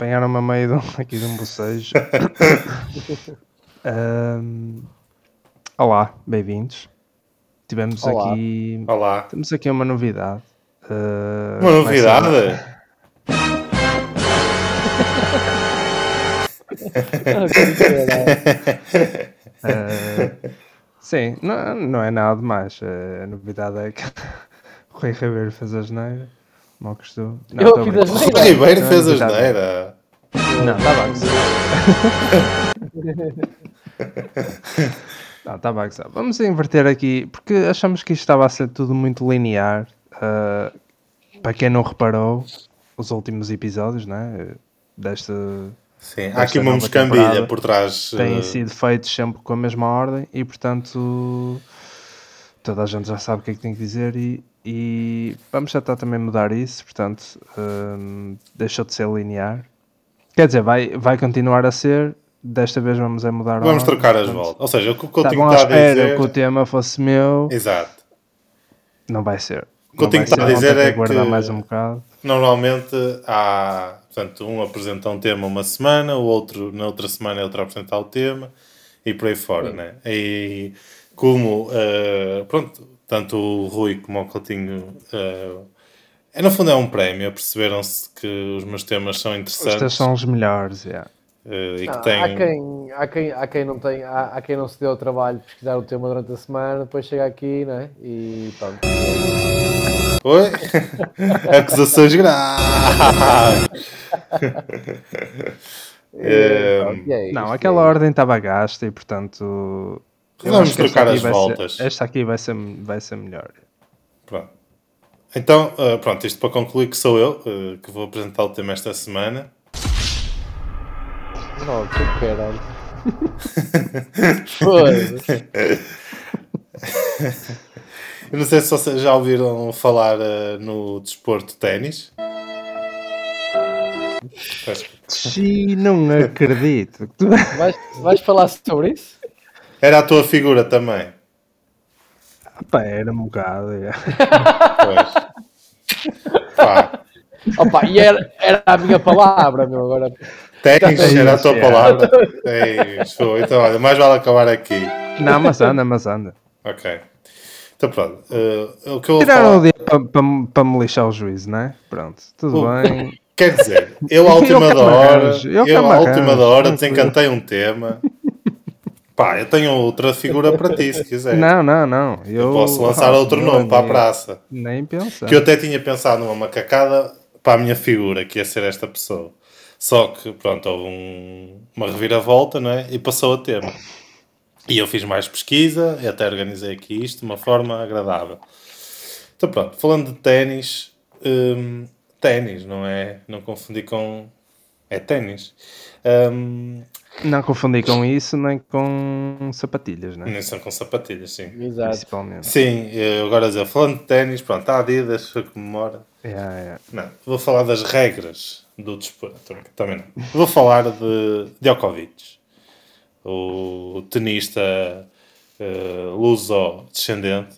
Apanharam-me a meio de um, aqui de um bocejo. um, olá, bem-vindos. Tivemos Olá. aqui. Olá. Temos aqui uma novidade. Uh, Uma novidade? Uh, sim, não, não é nada demais. Uh, a novidade é que o Rui Ribeiro fez a geneira. Mal que estou. Não, Eu a O? Ribeiro fez a novidade. geneira. Não, a gozar. Não, a gozar. Vamos inverter aqui, porque achamos que isto estava a ser tudo muito linear. Uh, para quem não reparou, os últimos episódios, né? Desta Sim, há aqui uma moscambilha por trás. têm eh, sido feitos sempre com a mesma ordem e, portanto, toda a gente já sabe o que é que tem que dizer. E, e vamos tentar também mudar isso. Portanto, hum, deixou de ser linear. Quer dizer, vai, vai continuar a ser. Desta vez vamos é mudar a Vamos ordem, trocar as portanto, voltas. Ou seja, o que o Coutinho Estavam à está a dizer. que o tema fosse meu. Exato. Não vai ser. O que eu tenho que ser, dizer vão ter é que- mais um bocado. Normalmente há. Portanto, um apresenta um tema uma semana, o outro na outra semana é outro a apresentar o tema e por aí fora, né? E como, eh, pronto, tanto o Rui como o Coutinho. eh, é, no fundo é um prémio, perceberam-se que os meus temas são Estes interessantes são os melhores. yeah. eh, e que Não, têm. há, quem, há, quem, há, quem não tem, há, há quem não se deu o trabalho de pesquisar o tema durante a semana, depois chega aqui né? e pronto. Oi? Acusações graves! Eh, Pronto, e é Não, e aquela é ordem estava gasta e, portanto. Vamos trocar as vai ser- voltas. esta aqui vai ser, vai ser melhor. Pronto. Então, eh, pronto, isto para concluir que sou eu eh, que vou apresentar o tema esta semana. Não, que caralho. Foda-se. Eu não sei se vocês já ouviram falar eh, no desporto ténis. Sim, não acredito. Vais, vais falar sobre isso? Era a tua figura também. Pá, era um bocado. yeah. Pois. Pá, Opa, e era, era a minha palavra, meu, agora. ténis era a tua Isso, é. palavra. Ei, show. Então, olha, mais vale acabar aqui. Não, mas anda, mas anda. Ok. Então, pronto. eh, o que eu vou Tiraram o falar... dia para pa, pa me lixar o juízo, não é? Pronto, tudo O- bem. Quer dizer, eu à última Eu da hora, eu eu à última da hora desencantei um tema. Pá, eu tenho outra figura para ti, se quiser. Não, não, não. Eu, Eu posso lançar Ah, outro nome para a praça. Nem pensar. Que eu até tinha pensado numa macacada para a minha figura, que ia ser esta pessoa. Só que, pronto, houve um- uma reviravolta, não é? E passou a tema. E eu fiz mais pesquisa e até organizei aqui isto de uma forma agradável. Então, pronto, falando de ténis, hum, ténis, não é? Não confundi com. É ténis. Hum, Não confundi com isso nem com sapatilhas, né? nem são com sapatilhas, sim. Exato. Principalmente. Sim, eu agora dizer, falando de ténis, pronto, a Adidas foi que memora. Yeah, yeah. Não, vou falar das regras do desporto. Também não. Vou falar de Djokovic, o tenista uh, luso-descendente.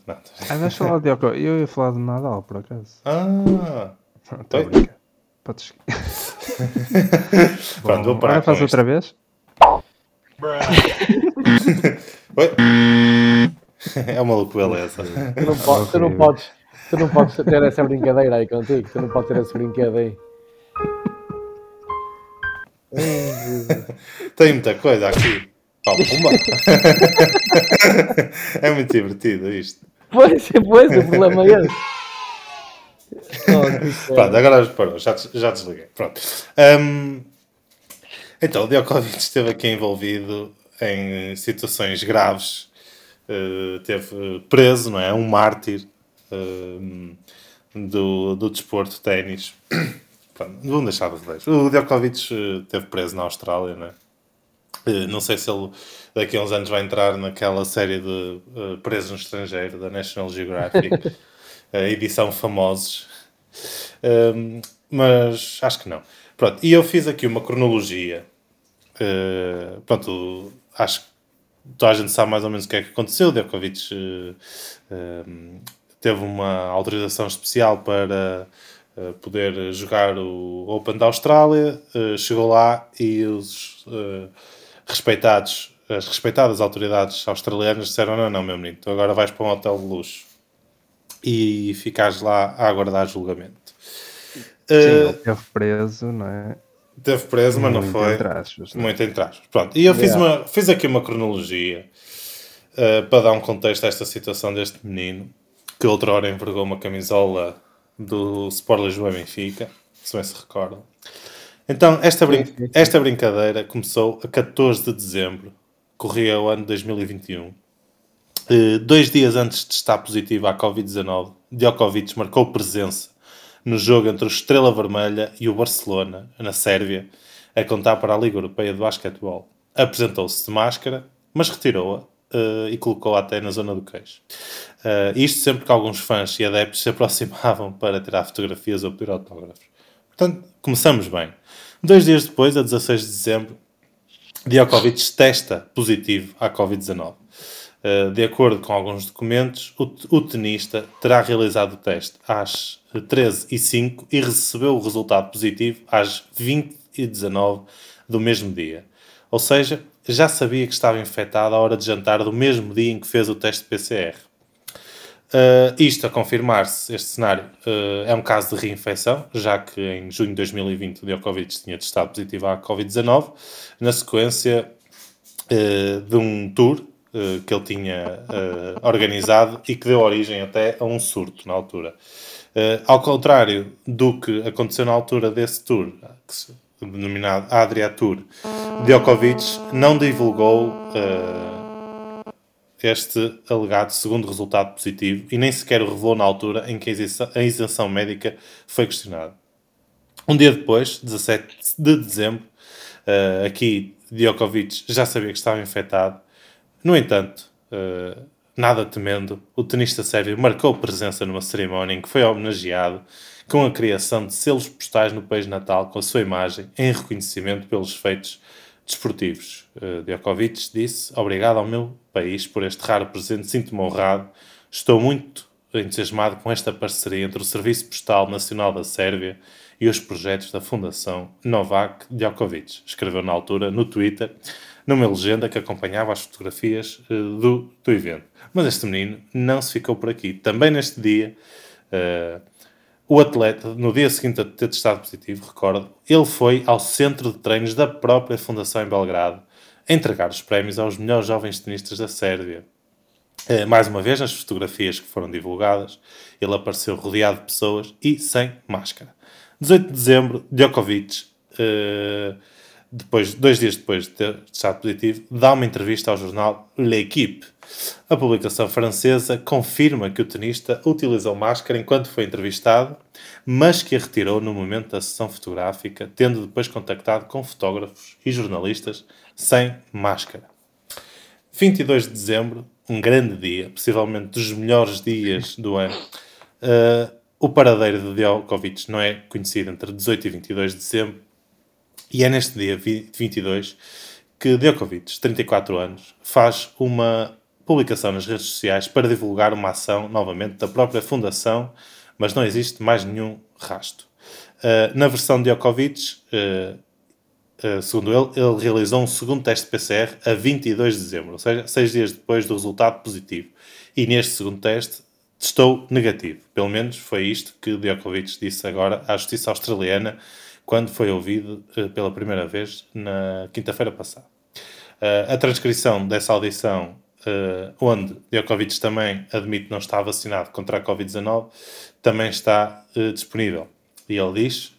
Ah, vais falar de Yoko. Eu ia falar de Nadal, por acaso. Ah, Estou a brincar. Podes... pronto, vou parar agora faz outra vez? Oi? É uma louca beleza. Tu não, po- tu, não podes, tu não podes ter essa brincadeira aí contigo. Tu não podes ter esse brinquedo aí. Tem muita coisa aqui. Oh, é muito divertido isto. Pois, pois, o problema é esse. Oh, que Pronto, agora parou, já, já desliguei. Pronto. Hum, então, o Djokovic esteve aqui envolvido em situações graves. Uh, teve preso, não é? Um mártir hum, do, do desporto de ténis. Pronto, vamos deixar de vez. O Djokovic uh, esteve preso na Austrália, não é? Uh, não sei se ele daqui a uns anos vai entrar naquela série de uh, Presos no Estrangeiro da National Geographic, a edição Famosos. Um, mas acho que não. Pronto, e eu fiz aqui uma cronologia. Uh, pronto, acho que toda a gente sabe mais ou menos o que é que aconteceu. Djokovic uh, um, teve uma autorização especial para uh, poder jogar o Open da Austrália. Uh, chegou lá e os respeitados, as respeitadas autoridades australianas disseram: Não, não, meu menino, tu agora vais para um hotel de luxo e ficas lá a aguardar julgamento. Sim, ele teve preso, não é? Teve preso, mas não foi. entre aspas, é? Muito entre aspas. Pronto. E eu fiz, Yeah. uma, fiz aqui uma cronologia uh, para dar um contexto a esta situação deste menino que outrora envergou uma camisola do Sport Lisboa Benfica, se bem se recordam. Então, esta, brin- esta brincadeira começou a 14 de dezembro, corria o ano 2021. Eh, dois dias antes de estar positivo à Covid-19, Djokovic marcou presença no jogo entre o Estrela Vermelha e o Barcelona, na Sérvia, a contar para a Liga Europeia de Basquetebol. Apresentou-se de máscara, mas retirou-a eh, e colocou-a até na zona do queixo. Eh, isto sempre que alguns fãs e adeptos se aproximavam para tirar fotografias ou pedir autógrafos. Portanto, começamos bem. Dois dias depois, a 16 de dezembro, Djokovic testa positivo à Covid-19. Uh, De acordo com alguns documentos, o, tenista terá realizado o teste às 13h05 e recebeu o resultado positivo às 20h19 do mesmo dia. Ou seja, já sabia que estava infectado à hora de jantar do mesmo dia em que fez o teste PCR. Uh, isto a confirmar-se, este cenário uh, é um caso de reinfecção, já que em junho de 2020 o Djokovic tinha testado positivo à Covid-19, na sequência uh, de um tour uh, que ele tinha uh, organizado e que deu origem até a um surto na altura. Uh, ao contrário do que aconteceu na altura desse tour, que se- denominado Adria Tour, Djokovic não divulgou uh, este alegado segundo resultado positivo e nem sequer o revelou na altura em que a isenção, a isenção médica foi questionada. Um dia depois, 17 de dezembro, eh, aqui Djokovic já sabia que estava infectado. No entanto, eh, nada temendo, o tenista sérvio marcou presença numa cerimónia em que foi homenageado com a criação de selos postais no país natal com a sua imagem em reconhecimento pelos feitos desportivos. Uh, Djokovic disse: Obrigado ao meu país por este raro presente, sinto-me honrado. Estou muito entusiasmado com esta parceria entre o Serviço Postal Nacional da Sérvia e os projetos da Fundação Novak Djokovic. Escreveu na altura no Twitter, numa legenda que acompanhava as fotografias uh, do, do evento. Mas este menino não se ficou por aqui. Também neste dia. uh, o atleta, no dia seguinte a ter testado positivo, recordo, ele foi ao centro de treinos da própria Fundação em Belgrado entregar os prémios aos melhores jovens tenistas da Sérvia. Eh, Mais uma vez, nas fotografias que foram divulgadas, ele apareceu rodeado de pessoas e sem máscara. 18 de dezembro, Djokovic, eh, depois, dois dias depois de ter estado positivo, dá uma entrevista ao jornal L'Equipe. A publicação francesa confirma que o tenista utilizou máscara enquanto foi entrevistado, mas que a retirou no momento da sessão fotográfica, tendo depois contactado com fotógrafos e jornalistas sem máscara. 22 de dezembro, um grande dia, possivelmente dos melhores dias do ano. Uh, o paradeiro de Djokovic não é conhecido entre 18 e 22 de dezembro, e é neste dia, vi- 22, que Djokovic, 34 anos, faz uma publicação nas redes sociais para divulgar uma ação, novamente, da própria fundação, mas não existe mais nenhum rasto. Uh, na versão de Djokovic, uh, Uh, segundo ele, ele realizou um segundo teste PCR a 22 de dezembro, ou seja, seis dias depois do resultado positivo. E neste segundo teste testou negativo. Pelo menos foi isto que Djokovic disse agora à justiça australiana quando foi ouvido uh, pela primeira vez na quinta-feira passada. Uh, a transcrição dessa audição, uh, onde Djokovic também admite não está vacinado contra a Covid-19, também está disponível. E ele diz: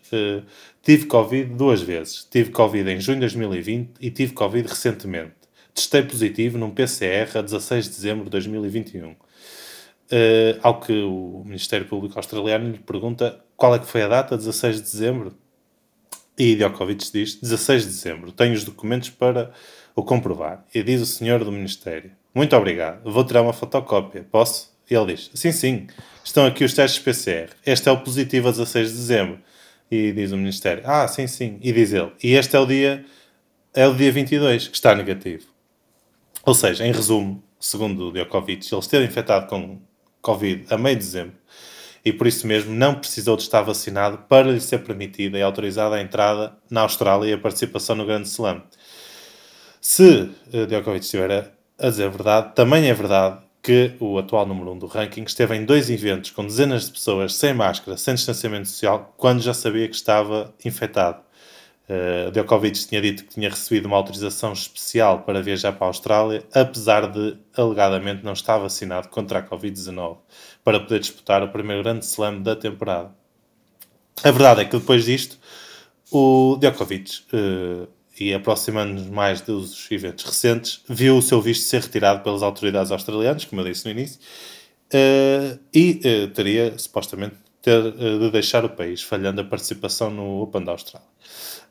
Tive Covid duas vezes. Tive Covid em junho de 2020 e tive Covid recentemente. Testei positivo num PCR a 16 de dezembro de 2021. Uh, ao que o Ministério Público Australiano lhe pergunta qual é que foi a data, 16 de dezembro, e Djokovic diz 16 de dezembro, tenho os documentos para o comprovar. E diz o senhor do Ministério, muito obrigado, vou tirar uma fotocópia, posso? E ele diz, sim, sim, estão aqui os testes PCR, este é o positivo a 16 de dezembro. E diz o Ministério, ah, sim, sim, e diz ele, e este é o dia, é o dia 22, que está negativo. Ou seja, em resumo, segundo o Djokovic, ele esteve infectado com Covid a meio de dezembro e por isso mesmo não precisou de estar vacinado para lhe ser permitida e autorizada a entrada na Austrália e a participação no Grande Slam. Se uh, Djokovic estiver a, a dizer a verdade, também é verdade que o atual número 1 um do ranking esteve em dois eventos com dezenas de pessoas sem máscara, sem distanciamento social, quando já sabia que estava infectado. Uh, Djokovic tinha dito que tinha recebido uma autorização especial para viajar para a Austrália, apesar de alegadamente não estar vacinado contra a Covid-19, para poder disputar o primeiro grande slam da temporada. A verdade é que depois disto, o Djokovic, uh, e aproximando-nos mais dos eventos recentes, viu o seu visto ser retirado pelas autoridades australianas, como eu disse no início, uh, e teria supostamente ter de deixar o país, falhando a participação no Open da Austrália.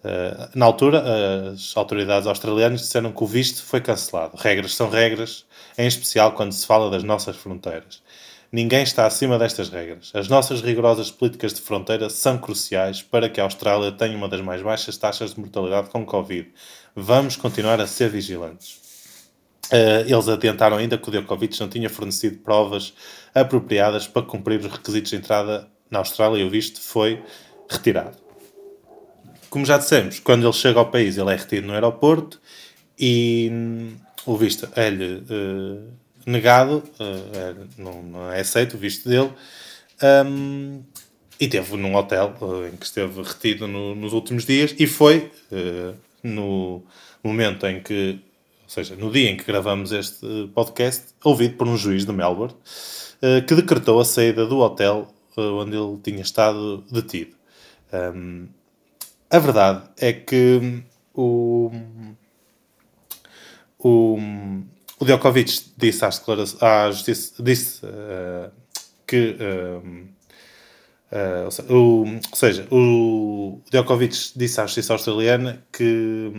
Uh, na altura, as autoridades australianas disseram que o visto foi cancelado. Regras são regras, em especial quando se fala das nossas fronteiras. Ninguém está acima destas regras. As nossas rigorosas políticas de fronteira são cruciais para que a Austrália tenha uma das mais baixas taxas de mortalidade com Covid. Vamos continuar a ser vigilantes. Uh, eles adiantaram ainda que o Djokovic não tinha fornecido provas apropriadas para cumprir os requisitos de entrada na Austrália e o visto foi retirado como já dissemos, quando ele chega ao país, ele é retido no aeroporto e hum, o visto é-lhe uh, negado, uh, é, não, não, é aceito o visto dele. Um, e teve num hotel uh, em que esteve retido no, nos últimos dias e foi no momento em que, ou seja, no dia em que gravamos este podcast, ouvido por um juiz de Melbourne que decretou a saída do hotel onde ele tinha estado detido. Um, a verdade é que o, o, o Djokovic disse à, justiça disse, uh, que uh, uh, ou, seja, o, ou seja, o Djokovic disse à justiça australiana que,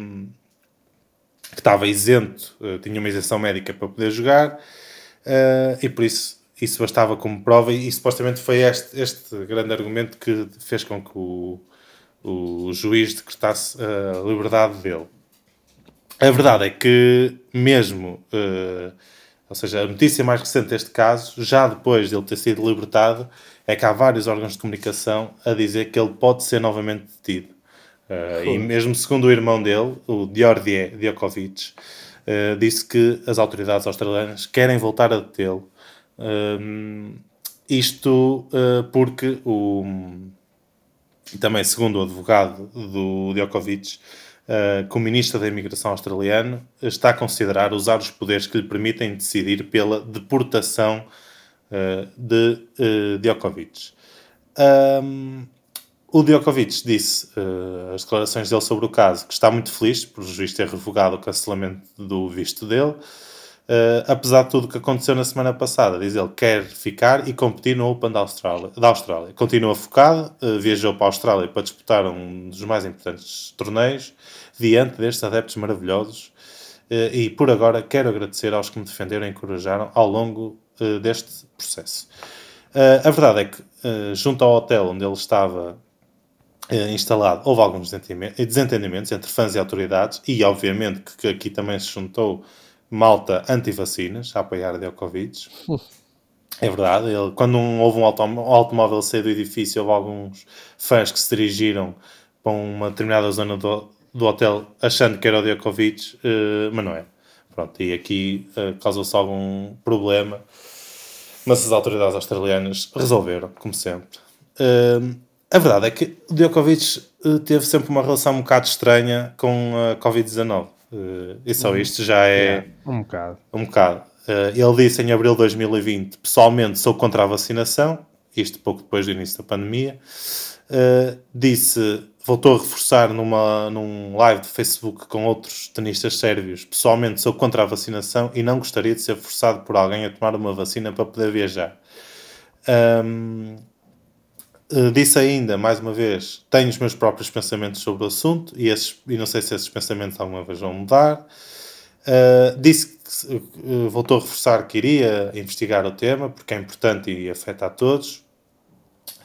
que estava isento, tinha uma isenção médica para poder jogar e por isso isso bastava como prova e, e supostamente foi este, este grande argumento que fez com que o o juiz decretasse a liberdade dele. A verdade é que, mesmo, uh, ou seja, a notícia mais recente deste caso, já depois de ele ter sido libertado, é que há vários órgãos de comunicação a dizer que ele pode ser novamente detido. Uh, e mesmo segundo o irmão dele, o Diordie Djokovic, uh, disse que as autoridades australianas querem voltar a detê-lo. isto porque o e também segundo o advogado do Djokovic, uh, que o ministro da Imigração australiano está a considerar usar os poderes que lhe permitem decidir pela deportação uh, de uh, Djokovic. Um, o Djokovic disse uh, as declarações dele sobre o caso que está muito feliz por o juiz ter revogado o cancelamento do visto dele Uh, apesar de tudo o que aconteceu na semana passada, diz ele quer ficar e competir no Open da Austrália. Da Austrália. Continua focado, uh, viajou para a Austrália para disputar um dos mais importantes torneios, diante destes adeptos maravilhosos. Uh, e por agora quero agradecer aos que me defenderam e encorajaram ao longo deste processo. a verdade é que, junto ao hotel onde ele estava instalado, houve alguns desentendimentos entre fãs e autoridades, e obviamente que aqui também se juntou malta anti-vacinas a apoiar Djokovic. É verdade, ele, quando um, houve um automóvel sair do edifício, houve alguns fãs que se dirigiram para uma determinada zona do, do hotel achando que era o Djokovic, uh, mas não é. Pronto, e aqui uh, causou-se algum problema, mas as autoridades australianas resolveram, como sempre. Uh, a verdade é que o Djokovic teve sempre uma relação um bocado estranha com a Covid-19. Uh, e só isto já é. Yeah, um bocado. Um bocado. Uh, ele disse em abril de 2020: pessoalmente sou contra a vacinação, isto pouco depois do início da pandemia. Uh, disse, voltou a reforçar numa, num live de Facebook com outros tenistas sérvios: pessoalmente sou contra a vacinação e não gostaria de ser forçado por alguém a tomar uma vacina para poder viajar. Um, eh, disse ainda, mais uma vez, tenho os meus próprios pensamentos sobre o assunto e, esses, e não sei se esses pensamentos alguma vez vão mudar. Uh, disse que uh, voltou a reforçar que iria investigar o tema porque é importante e afeta a todos.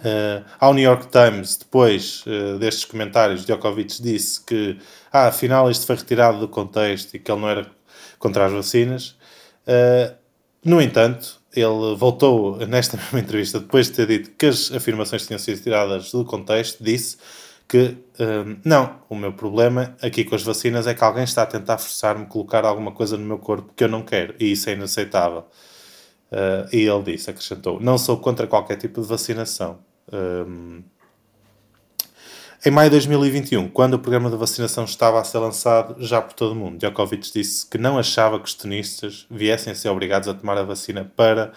Uh, ao New York Times, depois destes comentários, Djokovic disse que ah, afinal isto foi retirado do contexto e que ele não era contra as vacinas. no entanto, ele voltou nesta mesma entrevista, depois de ter dito que as afirmações tinham sido tiradas do contexto, disse que hum, não, o meu problema aqui com as vacinas é que alguém está a tentar forçar-me a colocar alguma coisa no meu corpo que eu não quero e isso é inaceitável. Uh, e ele disse, acrescentou, não sou contra qualquer tipo de vacinação. Um, em maio de 2021, quando o programa de vacinação estava a ser lançado já por todo o mundo, Djokovic disse que não achava que os tenistas viessem a ser obrigados a tomar a vacina para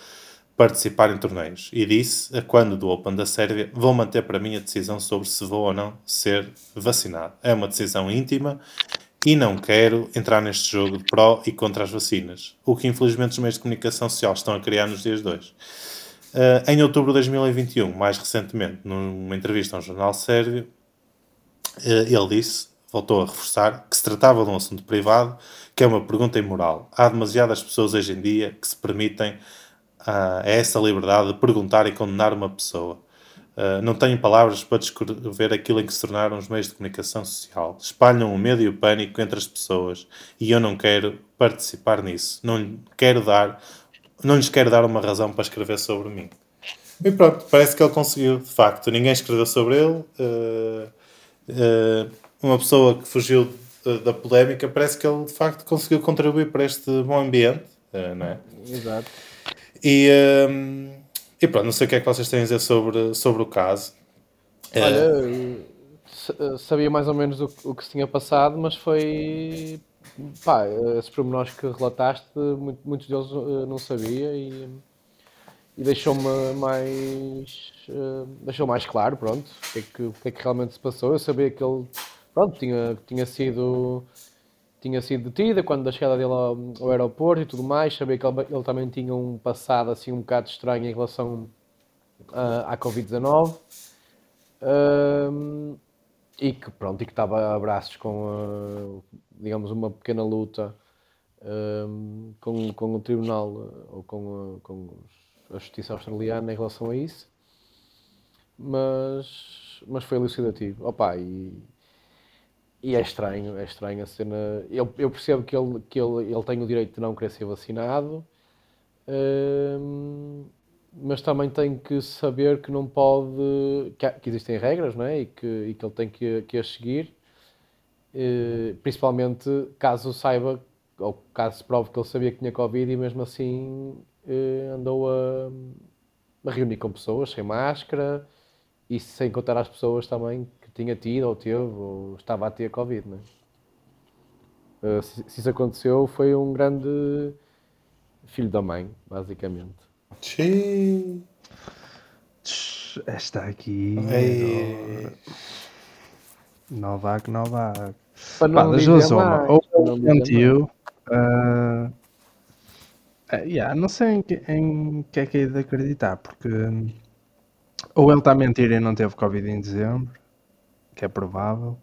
participar em torneios. E disse, quando do Open da Sérvia, vou manter para mim a decisão sobre se vou ou não ser vacinado. É uma decisão íntima e não quero entrar neste jogo de pró e contra as vacinas, o que infelizmente os meios de comunicação social estão a criar nos dias de hoje. Uh, em outubro de 2021, mais recentemente, numa entrevista a um jornal sérvio, ele disse, voltou a reforçar, que se tratava de um assunto privado, que é uma pergunta imoral. Há demasiadas pessoas hoje em dia que se permitem a essa liberdade de perguntar e condenar uma pessoa. Uh, não tenho palavras para descrever aquilo em que se tornaram os meios de comunicação social. Espalham o medo e o pânico entre as pessoas e eu não quero participar nisso. Não quero dar, não lhes quero dar uma razão para escrever sobre mim. E pronto, parece que ele conseguiu, de facto. Ninguém escreveu sobre ele. Uh, uma pessoa que fugiu da polémica, parece que ele de facto conseguiu contribuir para este bom ambiente, não é? Exato. E, um, e pronto, não sei o que é que vocês têm a dizer sobre, sobre o caso. Olha, sabia mais ou menos o, o que se tinha passado, mas foi. Pá, esses pormenores que relataste, muitos deles eh, não sabia e, e deixou-me mais. Uh, deixou mais claro, pronto, o que, é que, o que é que realmente se passou. Eu sabia que ele, pronto, tinha, tinha sido tinha sido detida quando da chegada dele ao, ao, aeroporto e tudo mais. Sabia que ele, ele, também tinha um passado assim um bocado estranho em relação uh, à Covid-19. Uh, e que pronto, e que estava a braços com, uh, digamos, uma pequena luta com, com o tribunal ou com, com a justiça australiana em relação a isso. Mas, mas foi elucidativo. Opa, e, e é estranho, é estranho a cena. Eu, eu percebo que, ele, que ele, ele tem o direito de não querer ser vacinado, hum, mas também tem que saber que não pode. que, que existem regras, não é? E que, e que ele tem que, que as seguir, uh, principalmente caso saiba, ou caso se prove que ele sabia que tinha Covid e mesmo assim uh, andou a, a reunir com pessoas sem máscara e sem contar às pessoas também tinha tido, ou teve, ou estava a ter Covid, não é? Uh, se, se, isso aconteceu, foi um grande filho da mãe, basicamente. Xiii. Esta aqui. Ei. Novak, Novak. Para não Pá, das duas uma. Ou mentiu. Uh, uh, yeah, não sei em que, em que é que é de acreditar, porque ou ele está a mentir e não teve Covid em dezembro, que é provável,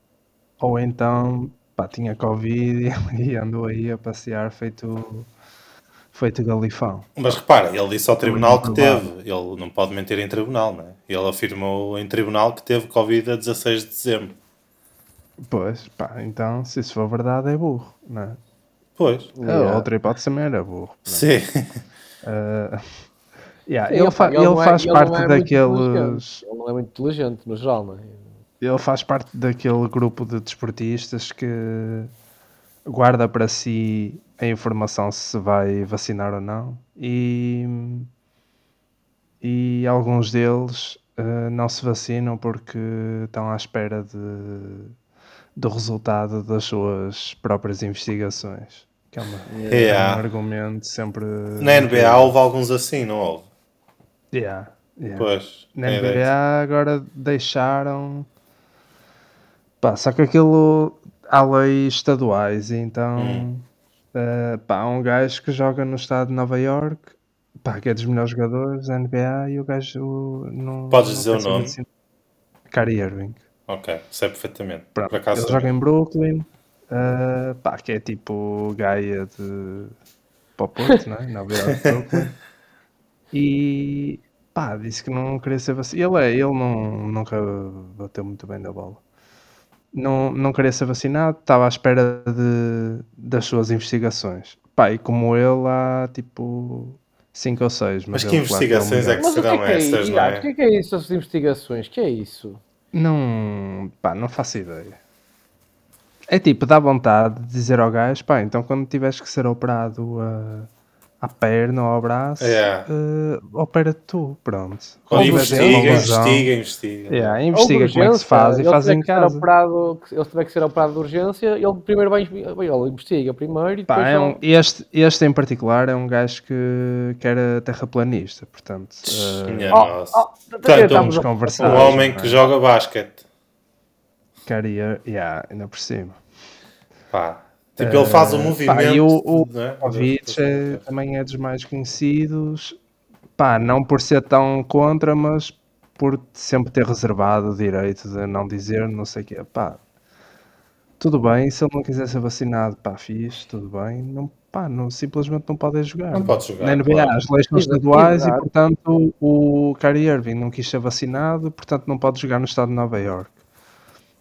ou então pá, tinha Covid e andou aí a passear feito, feito galifão. Mas repara, ele disse ao tribunal que teve, ele não pode mentir em tribunal, não é? Ele afirmou em tribunal que teve Covid a 16 de dezembro. Pois, pá, então se isso for verdade é burro, não é? Pois. A outra hipótese também era burro. É? Sim. Uh, yeah, ele, fa ele, ele, faz é, parte ele é daqueles. Ele não é muito inteligente no geral, não é? ele faz parte daquele grupo de desportistas que guarda para si a informação se vai vacinar ou não e, e alguns deles uh, não se vacinam porque estão à espera de, do resultado das suas próprias investigações. Que é, uma, yeah. é um argumento sempre. Na NBA houve alguns assim, não houve? Yeah. Yeah. Pois, Na NBA agora deixaram Pá, só que aquilo há leis estaduais, então hum. uh, pá, há um gajo que joga no estado de Nova York, pá, que é dos melhores jogadores da NBA e o gajo não. Podes dizer o nome? Assim. Kyrie Irving. Ok, sei perfeitamente. Pronto, ele joga em Brooklyn, uh, pá, que é tipo Gaia de Pop não é? Nova York, Brooklyn. E pá, disse que não queria ser vacinado. Ele é, ele não, nunca bateu muito bem da bola não, não queria ser vacinado, estava à espera de, das suas investigações. Pá, e como ele há tipo 5 ou 6. Mas que investigações é que Mas o que é serão que é, essas, isso? não é? o que é que é isso, as investigações? que é isso? Não, pá, não faço ideia. É tipo, dá vontade de dizer ao gajo, pá, então quando tiveres que ser operado a, à perna ou ao braço, É. eh, opera tu, pronto. Ou Quando tiveres investiga, investiga, investiga. yeah, investiga como é que se faz e ele faz tiver em que ser casa. Operado, ele tiver que ser operado de urgência, ele primeiro vai investigar, ele investiga primeiro e depois Pá, é só- um- este, este em particular é um gajo que, que era terraplanista, portanto. eh, Minha Oh, oh, Portanto, a- conversar. Um homem é? que joga basquete. queria, yeah, ainda por cima. Pá. Tipo, ele faz o Eh, movimento. pá, e o, o não é? É- também é dos mais conhecidos, pá, não por ser tão contra, mas por sempre ter reservado o direito de não dizer, não sei o quê, pá, tudo bem, se ele não quiser ser vacinado, pá, fixe, tudo bem, não, pá, não, simplesmente não pode jogar. Não pode jogar, Na NBA claro. as leis são estaduais e, portanto, o Kyrie Irving não quis ser vacinado, portanto, não pode jogar no estado de Nova York.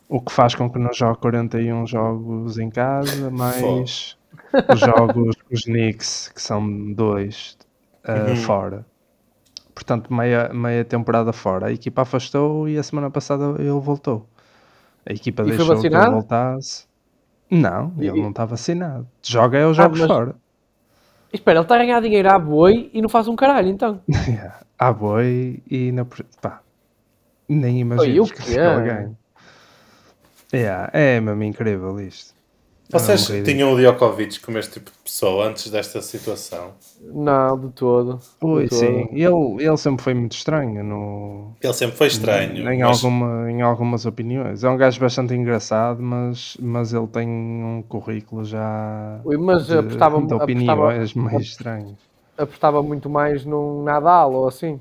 O que faz com que não jogue 41 jogos em casa, mais os jogos os Knicks, que são dois uh, Uhum. fora. Portanto, meia, meia temporada fora. A equipa afastou e a semana passada ele voltou. A equipa E deixou que ele voltasse. Não, E- ele não está vacinado. Joga é os jogos mas- fora. Espera, ele está a ganhar dinheiro à boi e não faz um caralho, então. Yeah. Há boi e na. Pá, nem imagino o que quê? ele. Yeah, é mesmo incrível isto. É Vocês tinham o Djokovic como este tipo de pessoa antes desta situação? Não, de todo. Ui, de todo. sim. Ele, ele sempre foi muito estranho no, Ele sempre foi estranho. em, mas- alguma, em algumas opiniões. É um gajo bastante engraçado, mas, mas ele tem um currículo já Ui, mas de, apostava, de apostava, opiniões meio estranhas. apostava muito mais num Nadal ou assim.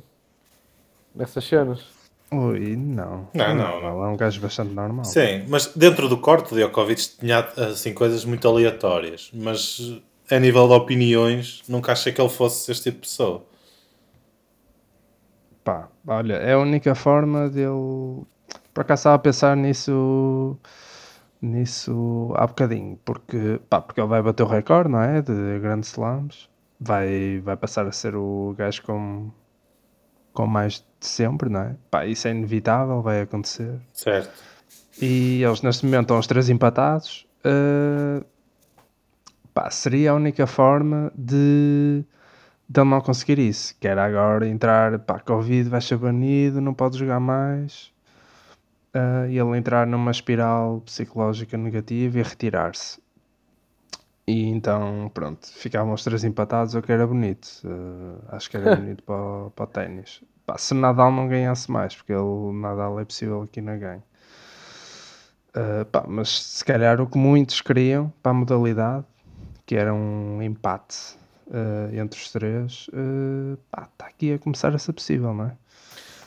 Nessas cenas. Ui, não. Não, não, Ele é um gajo bastante normal. Sim, mas dentro do corte, o Djokovic tinha assim, coisas muito aleatórias. Mas a nível de opiniões, nunca achei que ele fosse este tipo de pessoa. Pá, olha, é a única forma dele. Por acaso estava a pensar nisso. Nisso há bocadinho, porque, pá, porque ele vai bater o recorde, não é? De grandes slams, vai, vai passar a ser o gajo com, com mais de sempre, não é? Pá, isso é inevitável, vai acontecer. Certo. E eles neste momento estão os três empatados. Uh, pá, seria a única forma de, de ele não conseguir isso. Que era agora entrar, pá, Covid vai ser banido, não pode jogar mais. Uh, e ele entrar numa espiral psicológica negativa e retirar-se. E então, pronto, ficavam os três empatados, o que era bonito. Uh, acho que era bonito para, para o ténis. Pá, se Nadal não ganhasse mais, porque ele, Nadal é possível aqui na ganhe. Uh, pá, mas se calhar o que muitos queriam para a modalidade, que era um empate uh, entre os três, uh, pá, está aqui a começar a ser possível, não é?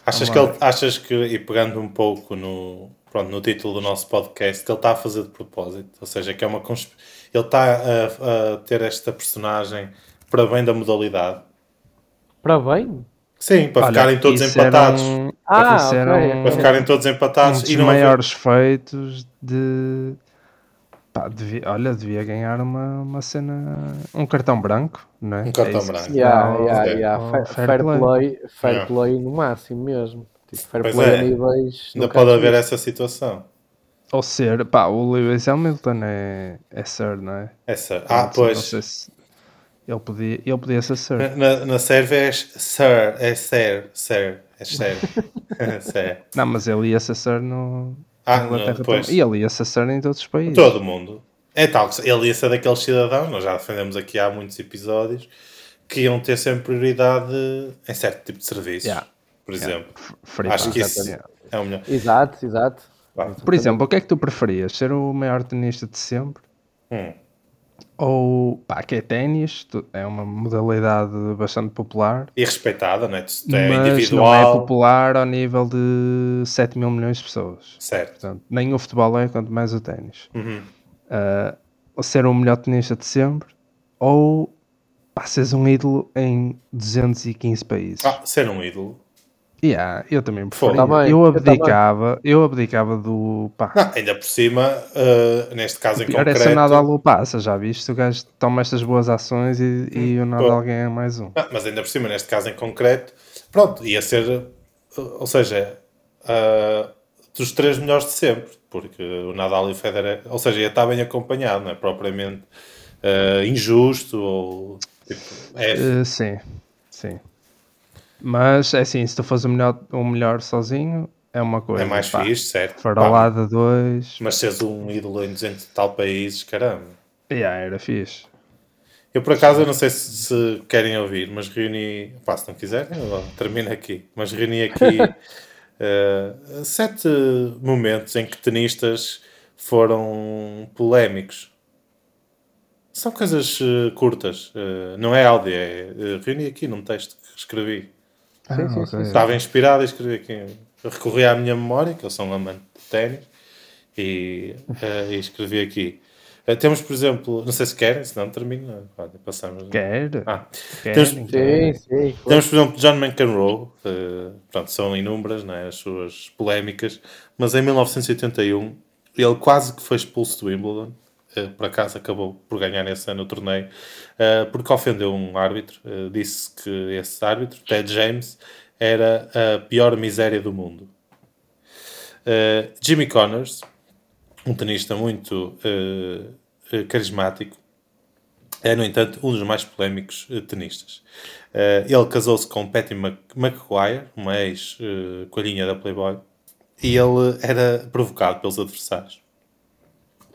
Achas que, ele, achas que, e pegando um pouco no, pronto, no título do nosso podcast, que ele está a fazer de propósito? Ou seja, que é uma consp... ele está a, a ter esta personagem para bem da modalidade? Para bem? Sim, para Olha, ficarem todos empatados. um- Ah, um- Para ficarem todos um empatados dos e não haver- maiores feitos de. Pá, devia- olha, devia ganhar uma, uma cena. Um cartão branco, não é? Um cartão É branco. Yeah, chama o- yeah, yeah. Fair, fair play. play, fair Yeah. play no máximo mesmo. Tipo, fair Pois play é. a níveis. Ainda pode antes haver essa situação. Ou ser, pá, o Lewis Hamilton é, é Sir, não é? Essa. Ah, Portanto, Não pois. sei se ele podia, ele podia ser Sir. Na, na Sérvia é Sir, é Sir, Sir, é Sir. Sir. Não, mas ele ia ser Sir no. Ah, Inglaterra não. E ele ia ser Sir em todos os países. Todo mundo. É tal, que ele ia ser daqueles cidadãos, nós já defendemos aqui há muitos episódios, que iam ter sempre prioridade em certo tipo de serviços. Yeah. Por exemplo. Free Acho que isso é o melhor. Exato, exato. Por exemplo, o que é que tu preferias? Ser o maior tenista de sempre? Hum. Ou, pá, que é é uma modalidade bastante popular, E respeitada, não é? É mas não é individual. popular ao nível de 7 mil milhões de pessoas. Certo. Portanto, nem o futebol é, quanto mais o ténis. Uhum. Uh, ou ser o melhor tenista de sempre, ou pá, seres um ídolo em 215 países. Ah, ser um ídolo. Yeah, eu também preferia. Também, eu eu também. abdicava, eu abdicava do pá. Não, ainda por cima, uh, neste caso em é se o concreto. Nadal o passa, já viste? O gajo toma estas boas ações e, e o Nadal ganha mais um. Ah, mas ainda por cima, neste caso em concreto, pronto, ia ser, ou seja, uh, dos três melhores de sempre, porque o Nadal e o Federer, ou seja, ia estar bem acompanhado, não é propriamente uh, injusto ou tipo, é, sim, sim. Mas é assim, se tu fores o melhor, o melhor sozinho, é uma coisa. é mais pá. fixe, certo? Farolada 2, Mas seres um ídolo em 200 e tal países, caramba. yeah, era fixe. Eu por acaso, eu não sei se, se querem ouvir, mas reuni, pá, se não quiserem, eu termino aqui. Mas reuni aqui eh, sete momentos em que tenistas foram polémicos. São coisas eh, curtas, eh, não é áudio, é reuni aqui num texto que escrevi. Sim, Ah, sim, ok. sim, sim. Estava inspirado e escrevi aqui. Eu recorri à minha memória, que eu sou um amante de ténis, e, eh, e escrevi aqui. Eh, temos, por exemplo, não sei se querem, se não termino, olha, passamos. Quer? Ah, Querem? temos- Sim, sim. temos, por exemplo, John McEnroe, eh, pronto, são inúmeras né, as suas polémicas, mas em 1981 ele quase que foi expulso do Wimbledon, eh, por acaso acabou por ganhar nesse ano o torneio, eh, porque ofendeu um árbitro, eh, disse que esse árbitro, Ted James, era a pior miséria do mundo. Eh, Jimmy Connors, um tenista muito eh, eh, carismático, é, no entanto, um dos mais polémicos eh, tenistas. Eh, ele casou-se com Patty Mc- McGuire, uma ex-coelhinha da Playboy, e ele era provocado pelos adversários.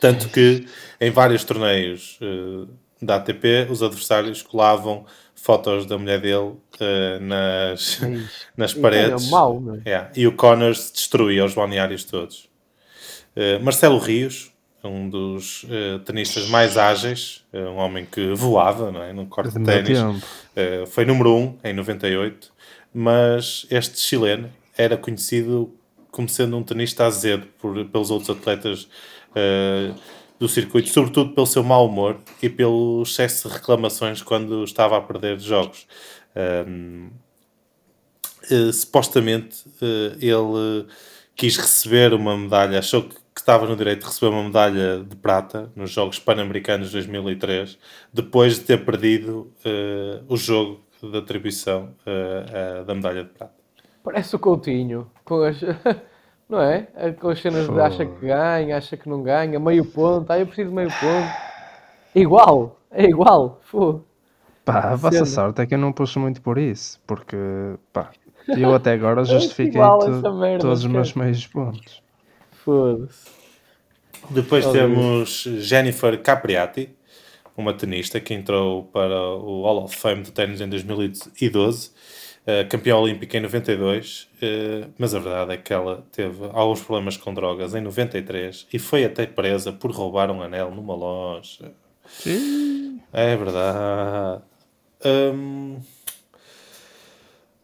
Tanto que em vários torneios eh, da ATP, os adversários colavam fotos da mulher dele eh, nas, Ixi, nas paredes. É mau, não é? Yeah, E o Connors destruía os balneários todos. Eh, Marcelo Rios, um dos eh, tenistas mais ágeis, um homem que voava não é? no corte de ténis, foi número 1 um, em 98, mas este chileno era conhecido como sendo um tenista azedo por, pelos outros atletas eh, do circuito, sobretudo pelo seu mau humor e pelo excesso de reclamações quando estava a perder jogos. Um, eh, supostamente eh, ele quis receber uma medalha, achou que, que estava no direito de receber uma medalha de prata nos Jogos Pan-Americanos de 2003, depois de ter perdido eh, o jogo de atribuição eh, eh, da medalha de prata. Parece o Coutinho, com as... não é? Com as cenas de acha que ganha, acha que não ganha, meio ponto, ah, eu preciso de meio ponto. Igual, é igual. Fogo. Pá, a vossa sorte é que eu não puxo muito por isso, porque pá, eu até agora justifiquei igual to- essa merda, todos os meus meios pontos. Foda-se. Depois Oh, temos Jennifer Capriati, uma tenista que entrou para o Hall of Fame do ténis em 2012, eh, campeã olímpica em 92, eh, mas a verdade é que ela teve alguns problemas com drogas em 93 e foi até presa por roubar um anel numa loja. É verdade. Hum,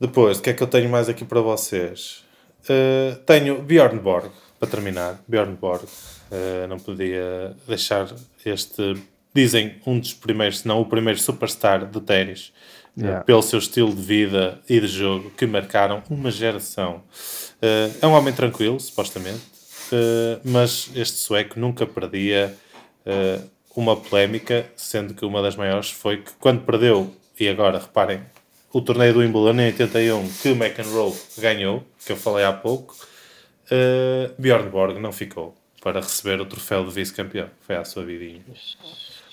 depois, o que é que eu tenho mais aqui para vocês? Uh, tenho Bjorn Borg, para terminar. Bjorn Borg. Uh, não podia deixar este. Dizem um dos primeiros, se não o primeiro superstar de ténis, Yeah. pelo seu estilo de vida e de jogo, que marcaram uma geração. Uh, é um homem tranquilo, supostamente, uh, mas este sueco nunca perdia uh, uma polémica, sendo que uma das maiores foi que quando perdeu, e agora reparem, o torneio do Wimbledon em 81 que McEnroe ganhou, que eu falei há pouco, uh, Bjorn Borg não ficou para receber o troféu de vice-campeão. Foi à sua vidinha.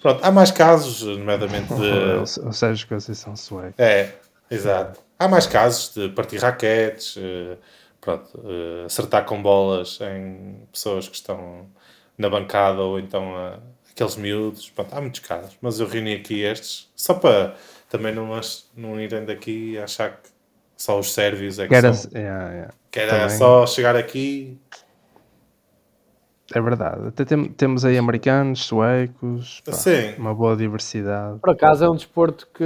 Pronto, há mais casos, nomeadamente de... O, Sérgio Conceição sueco. É, exato. Há mais casos de partir raquetes, eh, pronto, eh, acertar com bolas em pessoas que estão na bancada ou então a- aqueles miúdos. Pronto, há muitos casos, mas eu reuni aqui estes só para também não, não irem daqui e achar que só os sérvios é que, Que era, são. yeah, yeah. Que era também. só chegar aqui. É verdade. Até tem- temos aí americanos, suecos, pá, Sim. uma boa diversidade. Por acaso é um desporto que.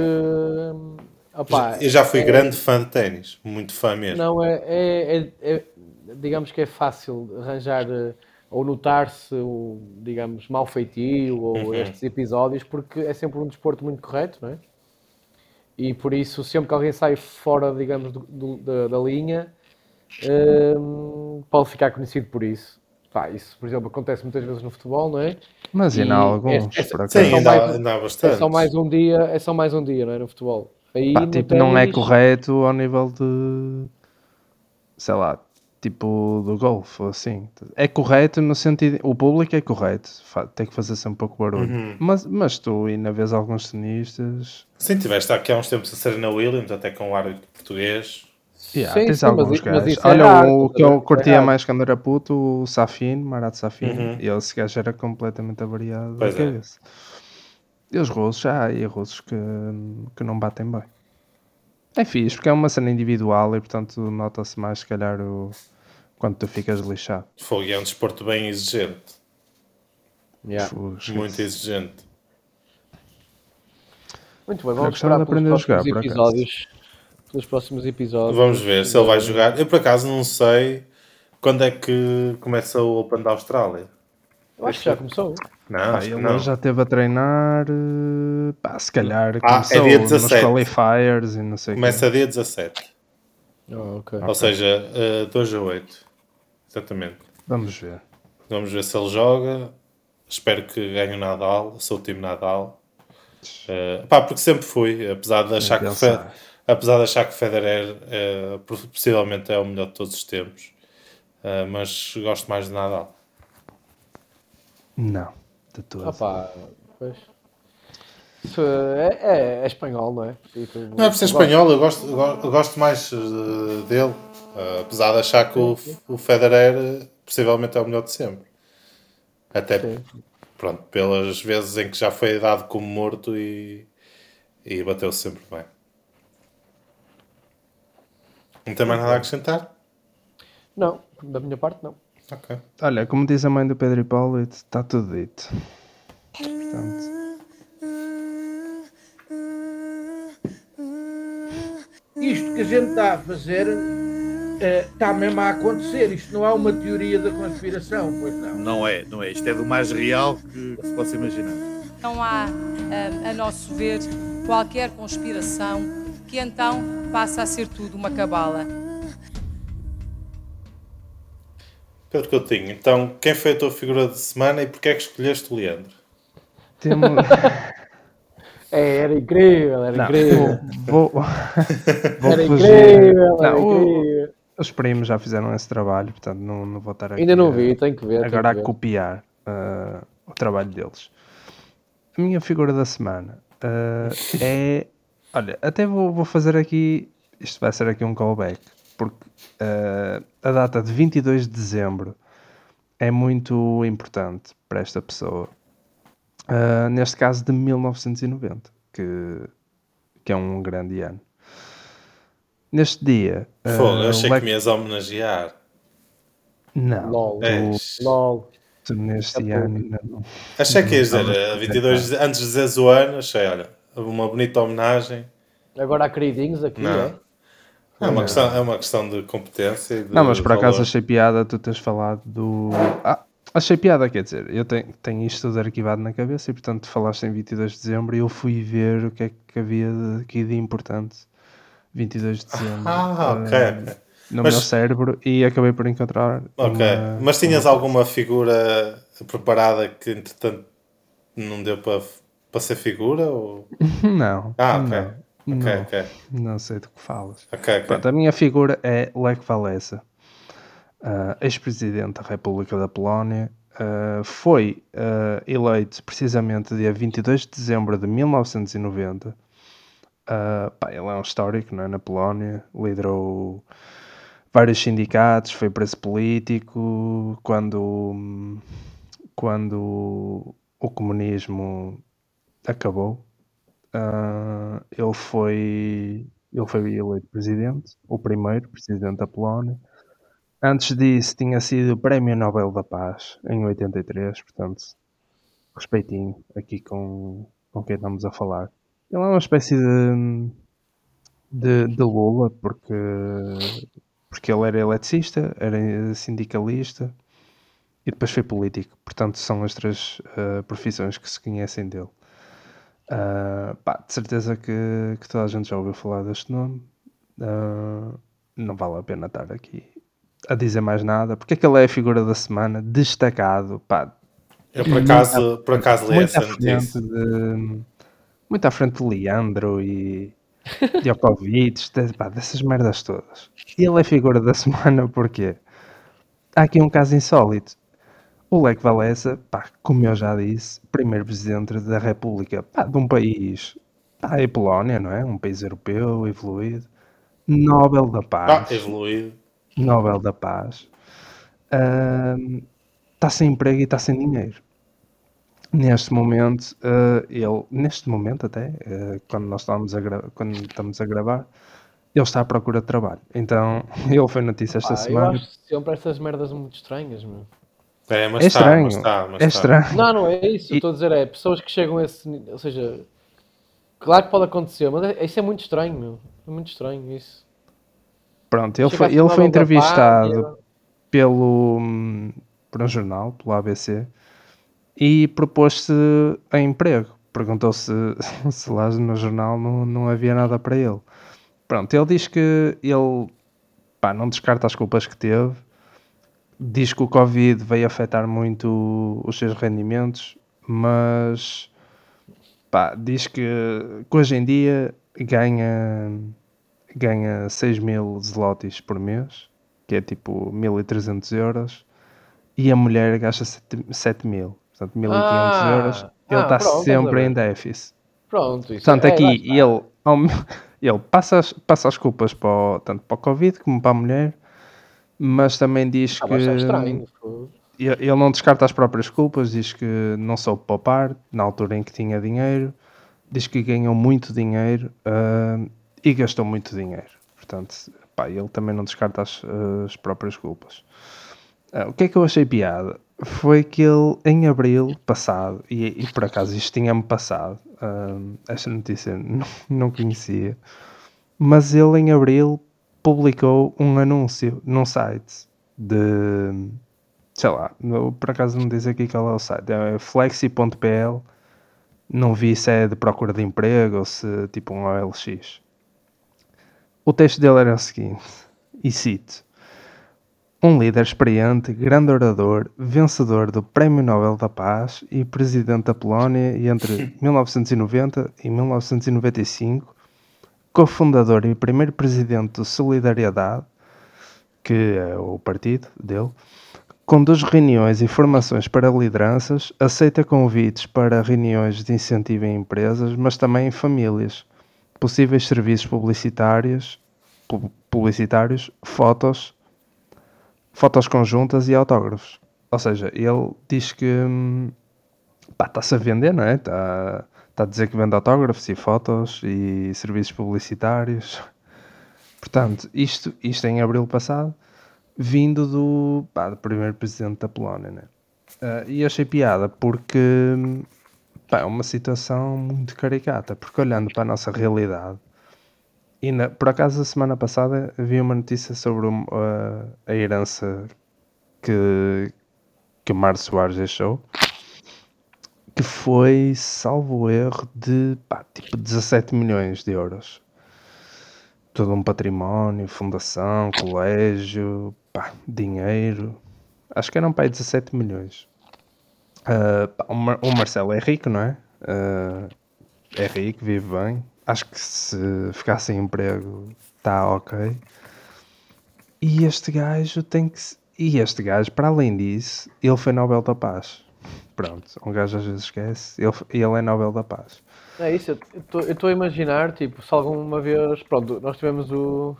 opá, eu já fui grande fã de ténis, muito fã mesmo. Não, é, é, é- é- digamos que é fácil arranjar eh, ou notar-se o, digamos, mau feitio ou Uhum. estes episódios, porque é sempre um desporto muito correto, não é? E por isso, sempre que alguém sai fora, digamos, do, do, da, da, linha, um, pode ficar conhecido por isso. Pá, isso, por exemplo, acontece muitas vezes no futebol, não é? Mas ainda há alguns, é, por Sim, ainda, mais, ainda há bastante. É só mais um dia, é só mais um dia, não é? No futebol. Aí Pá, não tipo, não é correto ao nível de sei lá, tipo do golfe, assim. É correto no sentido. O público é correto, tem que fazer sempre um pouco barulho. Uhum. Mas, mas tu ainda vês alguns tenistas. Sim, tiveste aqui há uns tempos a Serena Williams, até com o árbitro português. Yeah, sim, tens sim, alguns gajos. É Olha, é o que eu curtia é mais quando era puto, o Safin, Marat Safin, uhum. e esse gajo era completamente avariado pois da é. E os russos, já há russos que, que não batem bem. É fixe, porque é uma cena individual e portanto nota-se mais se calhar o... quando tu ficas lixado. Fogo é um desporto bem exigente. Yeah. Muito exigente. Muito bem, vamos esperar aprender a jogar, episódios. Pelos próximos episódios. Vamos ver se ele vai jogar. Eu por acaso não sei quando é que começa o Open da Austrália. Eu acho que já começou. Não, ah, ele não. já esteve a treinar, eh, pá, se calhar ah, é dia 17. nos qualifiers e não sei Começa dia 17. Oh, okay. Ou seja, uh, 2 a 8. Exatamente. Vamos ver. Vamos ver se ele joga. Espero que ganhe o Nadal. Sou o time Nadal. Uh, pá, porque sempre fui, apesar de achar, que, Fe... apesar de achar que Federer uh, possivelmente é o melhor de todos os tempos. Uh, mas gosto mais de Nadal. Não, de todo. Opa, pois. É, é, é, espanhol, não é? não é por ser espanhol, eu gosto, eu gosto mais uh, dele. Apesar de achar que o, o Federer possivelmente é o melhor de sempre. Até pronto, pelas vezes em que já foi dado como morto e, e bateu -se sempre bem. Não tem mais nada a acrescentar? Não, da minha parte não. Ok. Olha, como diz a mãe do Pedro Hipólito, está tudo dito. Portanto... Isto que a gente está a fazer uh, está mesmo a acontecer. Isto não é uma teoria da conspiração, pois não. Não é, não é. Isto é do mais real que se possa imaginar. Não há, um, a nosso ver, qualquer conspiração que então passa a ser tudo uma cabala. Pedro Coutinho, então quem foi a tua figura de semana e porquê é que escolheste o Leandro? Temos... É, era incrível, era não, incrível. Vou, vou, vou era incrível, era não, incrível. Os primos já fizeram esse trabalho, portanto não, não vou estar aqui. Ainda não vi, tenho que ver. Agora a ver. copiar uh, o trabalho deles. A minha figura da semana uh, é. Olha, até vou, vou fazer aqui. Isto vai ser aqui um callback, porque uh, a data de 22 de dezembro é muito importante para esta pessoa. Uh, neste caso de 1990, que, que é um grande ano. Neste dia. Fogo, uh, eu achei Lex... que me ias homenagear. Não. LOL. Tu, LOL. Tu neste é ano. Não, achei que ias dizer 22, antes de dizeres o ano, achei, olha, uma bonita homenagem. Agora há queridinhos aqui, não. é? É uma, questão, é uma questão de competência. De não, mas por valor. acaso achei piada tu teres falado do. Ah, achei piada, quer dizer, eu tenho, tenho isto tudo arquivado na cabeça e portanto falaste em 22 de dezembro e eu fui ver o que é que havia de, aqui de importante 22 de dezembro. Ah, ok. Uh, no mas, meu cérebro e acabei por encontrar. Ok, uma, mas tinhas uma... alguma figura preparada que entretanto não deu para, para ser figura? Ou... não. Ah, ok. Não. Okay, não, okay. não sei do que falas. Okay, okay. Pronto, a minha figura é Lech Walesa, uh, ex-presidente da República da Polónia. Uh, foi uh, eleito precisamente dia 22 de dezembro de 1990. Uh, pá, ele é um histórico não é? na Polónia, liderou vários sindicatos, foi preso político quando, quando o comunismo acabou Uh, ele foi ele foi eleito presidente, o primeiro presidente da Polónia. Antes disso tinha sido o Prémio Nobel da Paz em 83, portanto, respeitinho aqui com, com quem estamos a falar. Ele é uma espécie de, de, de Lula, porque, porque ele era eletricista, era sindicalista e depois foi político. Portanto, são as três uh, profissões que se conhecem dele. Uh, pá, de certeza que, que toda a gente já ouviu falar deste nome. Uh, não vale a pena estar aqui a dizer mais nada, porque aquele é a figura da semana, destacado, pá, Eu por acaso, por acaso li muito essa à frente notícia. de, muito à frente de Leandro e Djokovic, de- pá, dessas merdas todas. E ele é figura da semana porque há aqui um caso insólito. O Lech Walesa, pá, como eu já disse, primeiro presidente da República pá, de um país, pá, é a Polónia, não é? Um país europeu, evoluído. Nobel da Ah, Paz. evoluído. Nobel da Paz. Está sem emprego e está sem dinheiro. Neste momento, eh, ele, neste momento até, eh, quando nós estamos a, quando estamos a gravar, ele está à procura de trabalho. Então, ele foi notícia esta Pá, eu semana. acho sempre estas merdas muito estranhas, meu. É, mas É está, estranho, mas está, mas é está. estranho. Não, não é isso. E- Estou a dizer, é pessoas que chegam a esse nível. Ou seja, claro que pode acontecer, mas é- isso é muito estranho, meu. É muito estranho isso. Pronto, ele Chega foi, ele foi entrevistado pelo, hum, por um jornal, pelo ABC, e propôs-se a emprego. Perguntou se, se lá no jornal não, não havia nada para ele. Pronto, ele diz que ele pá, não descarta as culpas que teve, diz que o Covid veio afetar muito os seus rendimentos, mas pá, diz que, que hoje em dia ganha, ganha 6 mil zlotys por mês, que é tipo 1300 euros, e a mulher gasta 7, 7 mil, portanto 1500 Ah, euros. Ele ah, está pronto, estás a sempre em déficit. Pronto, isso Portanto, é, aqui ele, ele passa, as, passa as culpas para o- tanto para o Covid como para a mulher, mas também diz Ah, que estranho. ele não descarta as próprias culpas, diz que não soube poupar na altura em que tinha dinheiro, diz que ganhou muito dinheiro ah, e gastou muito dinheiro. Portanto, pá, ele também não descarta as, as próprias culpas. Ah, o que é que eu achei piada? Foi que ele, em abril passado, e, e por acaso isto tinha-me passado, ah, esta notícia não, não conhecia, mas ele em abril publicou um anúncio num site de sei lá, por acaso não diz aqui qual é o site, é flexi.pl, não vi se é de procura de emprego ou se tipo um OLX. O texto dele era o seguinte, e cito, um líder experiente, grande orador, vencedor do Prémio Nobel da Paz e presidente da Polónia e entre 1990 e 1995, cofundador e primeiro presidente do Solidariedade, que é o partido dele, conduz reuniões e formações para lideranças, aceita convites para reuniões de incentivo em empresas, mas também em famílias, possíveis serviços publicitários, pu- publicitários, fotos, fotos conjuntas e autógrafos. Ou seja, ele diz que hum, está-se a vender, não é? Está, está a dizer que vende autógrafos e fotos e serviços publicitários. Portanto, isto, isto em abril passado, vindo do, pá, do primeiro presidente da Polónia, né? Ah, e achei piada porque pá, é uma situação muito caricata, porque olhando para a nossa realidade, e na- por acaso a semana passada vi uma notícia sobre um, ah, a herança que, que Mário Soares deixou, que foi, salvo erro, de pá, tipo 17 milhões de euros todo um património, fundação, colégio, pá, dinheiro. Acho que eram para aí 17 milhões. Ah, pá, o, Mar- o Marcelo é rico, não é? Ah, é rico, vive bem. Acho que se ficar sem emprego está ok. E este gajo tem que. E este gajo, para além disso, ele foi Nobel da Paz. Pronto, um gajo às vezes esquece. Ele, ele é Nobel da Paz. É isso, eu estou a imaginar, tipo, se alguma vez. Pronto, nós tivemos o,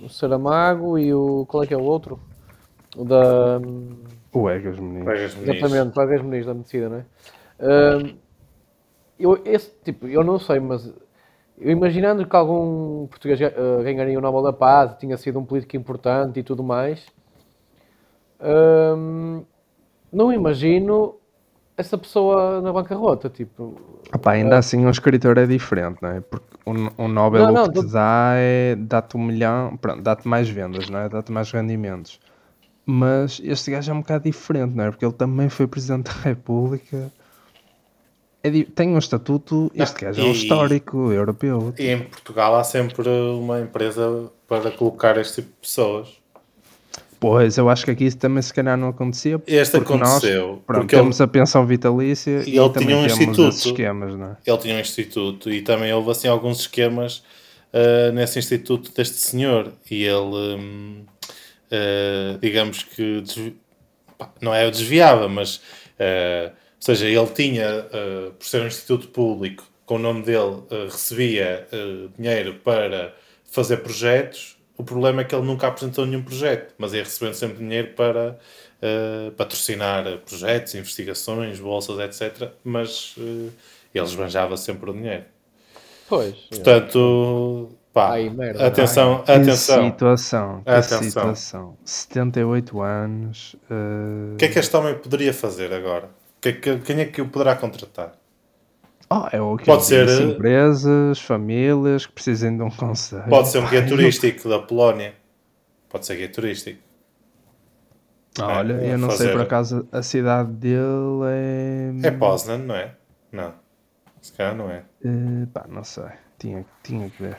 o Saramago e o. Qual é que é o outro? O da. O Egas, menino. Colegas meninos. Exatamente, Vargas Muniz da medicina, não é? Ahm, eu, esse, tipo, eu não sei, mas eu imaginando que algum português eh, ganharia o Nobel da Paz, tinha sido um político importante e tudo mais, ahm, não imagino essa pessoa na bancarrota, tipo, Epá, ainda assim um escritor é diferente, não é? Porque um, um Nobel Não, não, o que te dá é dá-te um milhão, pronto, dá-te mais vendas, não é? Dá-te mais rendimentos. Mas este gajo é um bocado diferente, não é? Porque ele também foi Presidente da República é di- tem um estatuto, este Não, gajo é um histórico europeu. E em Portugal há sempre uma empresa para colocar este tipo de pessoas. Pois, eu acho que aqui isso também se calhar não acontecia. Este porque aconteceu, Nós, pronto, porque temos a pensão vitalícia E ele tinha um instituto. esquemas, não é? Ele tinha um instituto e também houve assim alguns esquemas ah, nesse instituto deste senhor. E ele, hum, ah, digamos que desvi- não é desviava, mas ah, ou seja, ele tinha, por ser um instituto público, com o nome dele, recebia dinheiro para fazer projetos. O problema é que ele nunca apresentou nenhum projeto, mas ia recebendo sempre dinheiro para ah, patrocinar projetos, investigações, bolsas, etc. Mas ah, ele esbanjava sempre o dinheiro. Pois. Portanto, pá, Ai, merda. atenção, Que atenção. situação, que Atenção. situação. 78 anos. eh, O que é que este homem poderia fazer agora? Que é que- quem é que o poderá contratar? Oh, é o que Pode ser, eh, empresas, famílias que precisem de um conselho. Pode ser um guia turístico da Polónia. Pode ser guia turístico. eu- Olha, É, eu não sei fazer- por acaso a cidade dele é. É Poznan, não é? Não. Se calhar não é. Eh, pá, não sei. Tinha, tinha que ver.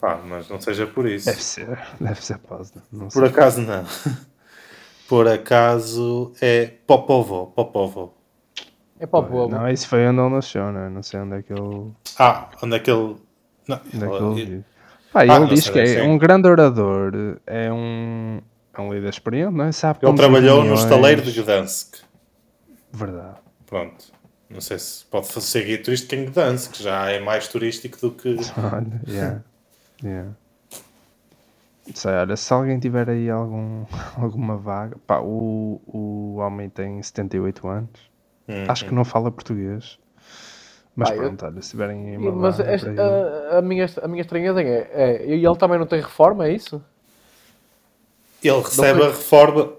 Pá, mas não seja por isso. Deve ser, deve ser Poznan. Não Por sei. acaso não. Por acaso é Popovo. Popovo. É para o povo. Não, isso foi onde ele nasceu, não é? Não sei onde é que ele, Ah, onde é que ele. Não, onde é que ele vive. Pá, Ah, ele diz que é um grande orador, é um, é um líder experiente, não é? Sabe Ele trabalhou no estaleiro de Gdansk. Verdade. Pronto. Não sei se pode ser guia turístico em Gdansk, que já é mais turístico do que. Olha, yeah. yeah. Sei, olha, se alguém tiver aí algum, alguma vaga, pá, o, o homem tem 78 anos, Hum, acho que não fala português, mas eu- pronto, olha, se tiverem uma Mas ele- a, a minha, a minha estranheza é, é. E ele também não tem reforma, é isso? Ele recebe a reforma,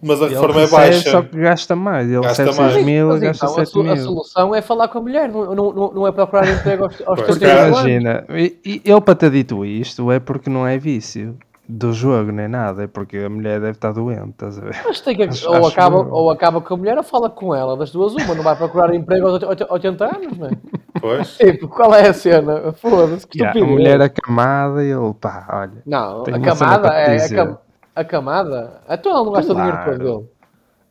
mas a Ele reforma é recebe, baixa. Só que gasta mais, ele Gasta recebe mais. 6 mil, Mas gasta então, a, 7 so- a mil. solução é falar com a mulher, não, não, não- é procurar emprego aos, aos Pois, 31 anos. Imagina, ele para ter dito isto é porque não é vício do jogo nem nada, é porque a mulher deve estar doente, estás a ver? Mas tem que, Acho- ou, acho acaba, eu. ou acaba com a mulher ou fala com ela, das duas uma, não vai procurar emprego aos 80 anos, não é? Pois. Tipo, qual é a cena? Foda-se, que Yeah, a mulher acamada e ele, pá, olha. Não, a camada é a, cam- a camada. Então ele não gasta dinheiro Claro. todo dele.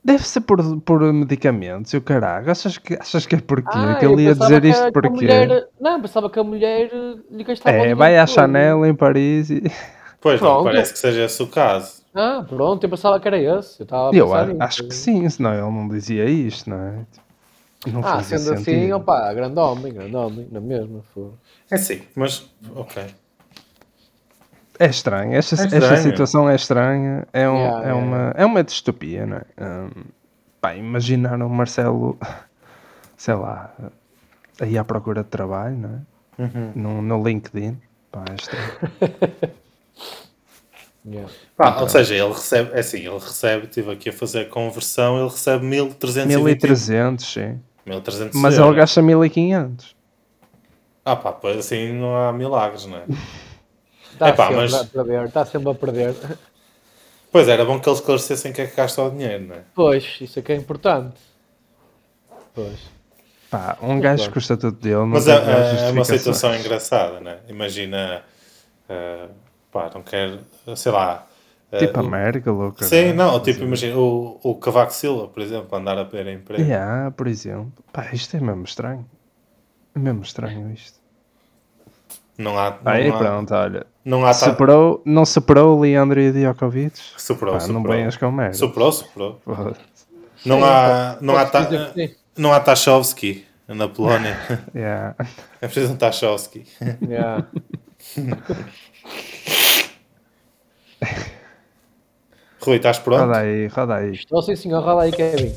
Deve ser por, por medicamentos e o caralho. Achas que, achas que é porquê? Ah, que ele ia dizer isto porquê? mulher- Não, pensava que a mulher lhe gastava É, dinheiro vai à. Chanel em Paris e. Pois não, Pronto. parece que seja esse o caso. Ah, pronto, eu pensava que era esse. Eu estava a Eu a- acho que sim, senão ele não dizia isto, não é? Não Ah, sendo assim, sentido. opa, grande homem, grande homem, na mesma. foda. É sim, mas. Ok. É estranho, esta, É esta estranho. situação é estranha, é, um- Yeah, é, yeah, uma, é uma distopia, não é? Hum, pá, imaginar o Marcelo, sei lá, aí à procura de trabalho, não é? Uhum. No, no LinkedIn, pá, é estranho. Yeah. Pá, ou seja, ele recebe, é assim, ele recebe, estive aqui a fazer a conversão, ele recebe 1320 1300, sim. 1300 Mas euros. ele gasta 1500. Ah pá, pois assim não há milagres, não é? Está Epá, sempre mas- a perder, está sempre a perder. Pois era bom que eles esclarecessem que é que gasta o dinheiro, não é? Pois, isso é que é importante. Pois. Pá, um gajo com o estatuto dele não Mas é, grandes é uma situação engraçada, não é? Imagina, eh, pá, não quero, sei lá. Tipo a o- Merkel ou Sim, não, tipo, imagina o, o Cavaco Silva, por exemplo, andar a perder emprego. Yeah, por exemplo. Pá, isto é mesmo estranho. É mesmo estranho isto. Não há. Não Aí há, pronto, olha. Não há ta- Superou, não superou o Leandro e Djokovic? Superou, Pá, não superou. venhas com merda. Superou, superou. Foda-se. Não há, não há, ta, sim. não há Tachowski na Polónia. Yeah. É preciso um Tachowski. Yeah. Rui, estás pronto? Roda aí, roda aí. Estou sim, senhor. Rola aí, Kevin.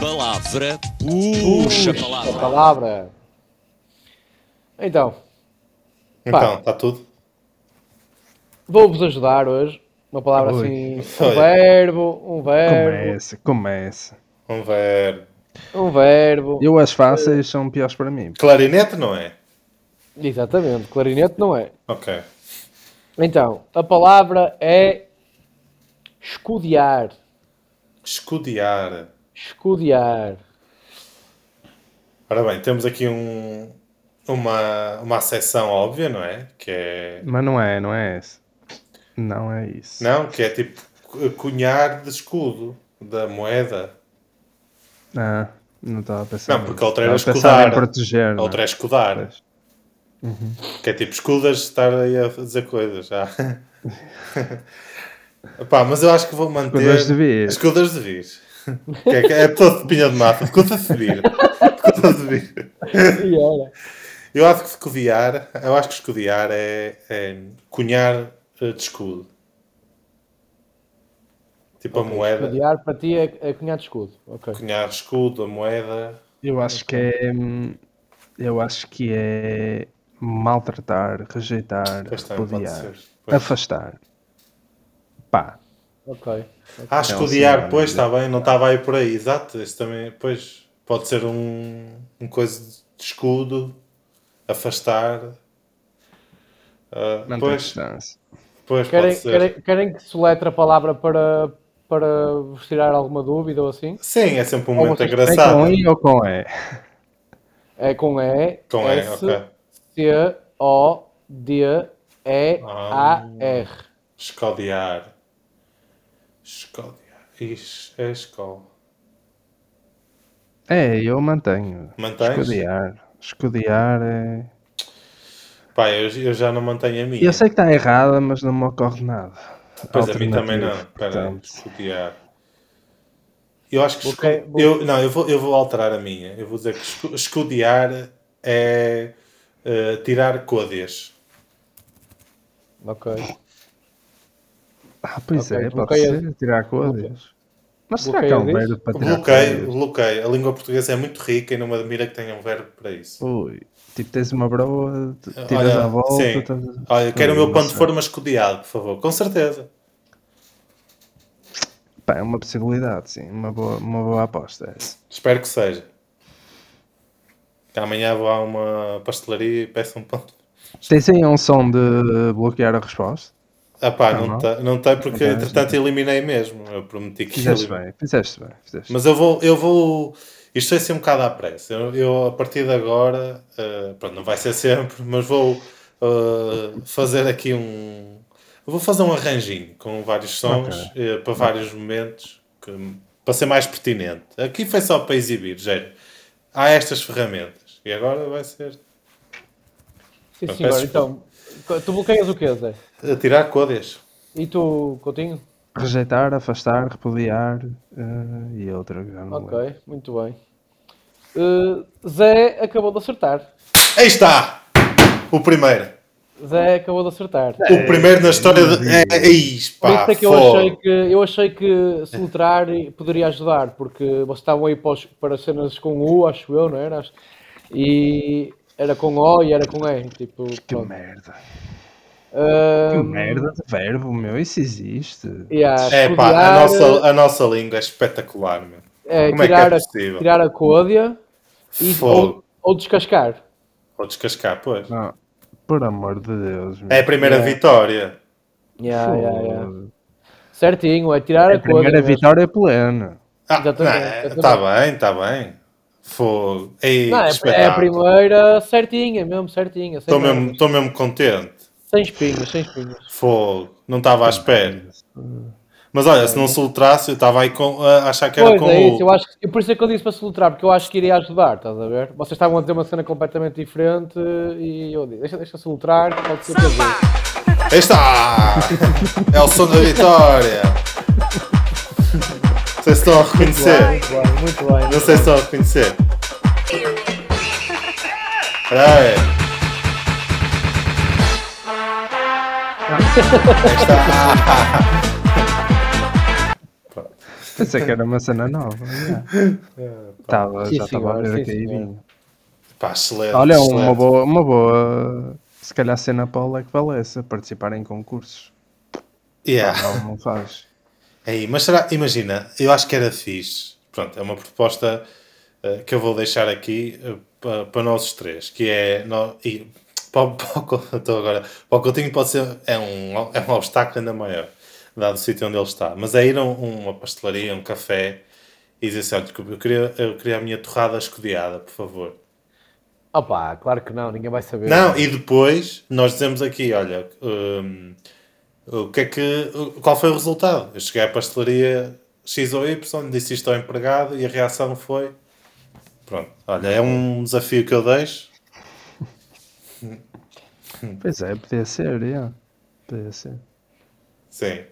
Palavra puxa A palavra. palavra. Então, Então, está tudo? vou-vos ajudar hoje. Uma palavra Ui. assim. Um verbo, um verbo, Começa, começa. Vamos ver. um verbo. Eu as fáceis são piores para mim. Clarinete não é? Exatamente, clarinete não é. Ok. Então, a palavra é escudear. Escudear. Escudear. Ora bem, temos aqui um, uma, uma acessão óbvia, não é? Que é. Mas não é, não é esse. Não é isso. Não, que é tipo cu- cunhar de escudo da moeda. Ah, não estava a pensar. Não, porque a outra era escudar. proteger. A não outra é é? escudar. Pois. Que é tipo escudas estar aí a dizer coisas. Já. Epá, mas eu acho que vou manter. Escudas de vir. Escudas de vir. Que é, que é todo de pinha de mata. Escudas de vir. Escudas de vir. E. Eu acho que escudear, eu acho que escudear é, é cunhar de escudo. Tipo a moeda, Escudear para ti é, é cunhado de escudo. Ok. cunhar escudo, a moeda. Eu acho que é. Eu acho que é maltratar, rejeitar, pode repudiar, afastar. Pá, Ok. Ah, É um escudear, sinónimo pois está bem, não estava aí por aí, exato. Isso também, pois, pode ser um, um coisa de escudo, afastar. Ah, manter pois, distância. Pois Querem, querem, querem que soletre a palavra para, para vos tirar alguma dúvida ou assim? Sim, é sempre um Ou momento vocês É engraçado. com I ou com E? É com E, Com E, S, ok. C, O, D, E, Ah. A, R. Escodear. Escodear. Ixi, é escola. É, eu mantenho. Mantens? Escudear. Escudear é. Pá, eu, eu já não mantenho a minha. Eu sei que está errada, mas não me ocorre nada. Pois a mim também não. Espera escudear. Eu acho que Ok, escu- vou- eu, não, eu vou, eu vou alterar a minha. Eu vou dizer que escu- escudear é eh, tirar côdeas. Ok. Ah, pois Ok, é, pode bloqueia- ser, tirar coisas. Mas será que há um verbo para tirar Bloqueio, bloqueio. A língua portuguesa é muito rica e não me admira que tenha um verbo para isso. Ui, tipo, tens uma broa, tiras Olha, à volta. sim. estás- Olha, quero o meu pão de forma escudeado, por favor. Com certeza. Pá, é uma possibilidade, sim. Uma boa, uma boa aposta. é essa. Espero que seja. Que amanhã vou a uma pastelaria e peço um pão. Tens aí um som de bloquear a resposta? Ah pá, Não, não, não. tem, não tem porque Não tem, entretanto eliminei mesmo. Eu prometi que Fizeste bem, fizeste bem. Fizeste. Mas eu vou, eu vou. Isto vai ser um bocado à pressa. Eu, eu, a partir de agora, eh, pronto, não vai ser sempre, mas vou eh, fazer aqui um. Vou fazer um arranjinho com vários sons eh, para vários momentos que- para ser mais pertinente. Aqui foi só para exibir, Jair. Há estas ferramentas e agora vai ser Sim, Eu senhor. peço Então, tu bloqueias o quê, Zé? a tirar códias. E tu, Coutinho? Rejeitar, afastar, repudiar eh, e outra lembro. Ok, muito bem. Uh, Zé acabou de acertar. Aí está! O primeiro. Zé acabou de acertar. O primeiro na história de. É, é isso, Por pá. isso é que eu achei que, eu achei que soletrar poderia ajudar, porque vocês estavam aí para, os- para cenas com U, acho eu, não era? Acho- E era com O e era com E. Tipo, Que pronto. merda. Que merda de verbo, meu. Isso existe. yeah, É pá, escudear, a nossa, a nossa língua é espetacular, meu. é, Como é que tirar, é a- possível? tirar a côdea e, Fogo. ou, ou descascar. Ou descascar, pois. Não, por amor de Deus. meu. É a primeira Yeah. vitória. Yeah, yeah. Certinho, é tirar É a a primeira mesmo. vitória plena. Ah, Exatamente, não, exatamente. Está bem, está bem. Fogo. Ei, Não, é, é a primeira certinha, mesmo certinha. Estou mesmo, mesmo contente. Sem espinhos, sem espinhos. Fogo. Não estava à espera. Mas olha, se não soltrasse, eu estava aí com, a achar que era Pois com é o. isso, eu acho que, por isso é que eu disse para soltar, porque eu acho que iria ajudar, estás a ver? Vocês estavam a dizer uma cena completamente diferente e eu disse, deixa, deixa soltar, pode ser para ver. Aí está! É o som da vitória! Não sei se estão a reconhecer. Muito bem, muito bem. Não sei se estão a reconhecer. Espera aí. Aí está. Pensei que era uma cena nova. já. Tava, Sim, já estava a ver aqui vinha. Pá, excelente. Olha, uma excelente. boa, uma boa. Se calhar cena para o Leque Valessa, participar em concursos. Yeah. Não, não faz. Aí, mas será, imagina, eu acho que era fixe. Pronto, é uma proposta eh, que eu vou deixar aqui eh, pa- para nós os três, que é, nó- e para, o- para, estou agora, para o Coutinho pode ser é um, é um obstáculo ainda maior, dado o sítio onde ele está. Mas é ir a um- uma pastelaria, um café e dizer assim: olha, desculpa, eu queria, eu queria a minha torrada escodeada, por favor. Opa, claro que não, ninguém vai saber. Não, e depois nós dizemos aqui: olha, hum, o que é que, qual foi o resultado? Eu cheguei à pastelaria X ou Y, disse isto ao empregado e a reação foi. Pronto, olha, é um desafio que eu deixo. Pois é, podia ser, yeah. podia ser. Sim.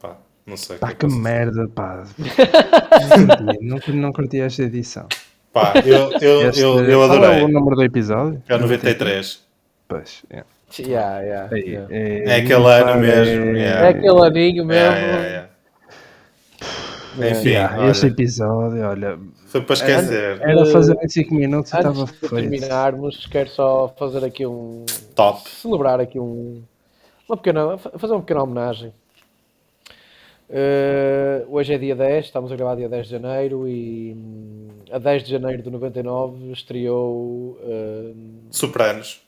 Pá, não sei. Pá, é que dizer. merda, pá. não, curti, não, curti- esta edição. Pá, eu, eu, Este, eu, eu qual adorei. É o número do episódio? É o 93. Pois, yeah. Yeah, yeah, Aí, yeah. É aquele ano mesmo, É yeah. aquele aninho mesmo. É, é, é. Enfim, olha, este episódio, olha, foi para esquecer. era fazer em 5 minutos e estava feito. terminarmos, quero só fazer aqui um. Top. celebrar aqui um. Uma pequena. fa- fazer uma pequena homenagem. Eh, hoje é dia 10, estamos a gravar dia 10 de janeiro e hum, a 10 de janeiro de 99 estreou uh, Sopranos.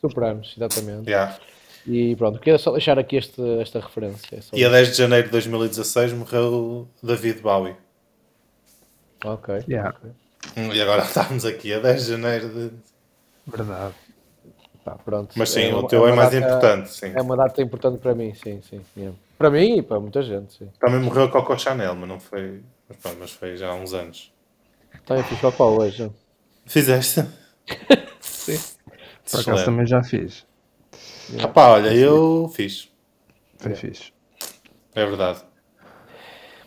Sopranos, exatamente. Yeah. E pronto, queria só deixar aqui este, esta referência. é só E a isso. 10 de janeiro de 2016 morreu David Bowie. Ok. Yeah, Hum, E agora estamos aqui a 10 de janeiro de. verdade. Pá, pronto. Mas sim, É o teu é uma mais data- importante, sim. É uma data importante para mim, sim, sim. yeah. Para mim e para muita gente, sim. Também morreu Coco Chanel, mas não foi. Mas, pronto, mas foi já há uns anos. Também fiz para qual hoje? Fizeste? Por acaso também já fiz. Ah pá, olha, eu fiz. Foi fixe. É verdade.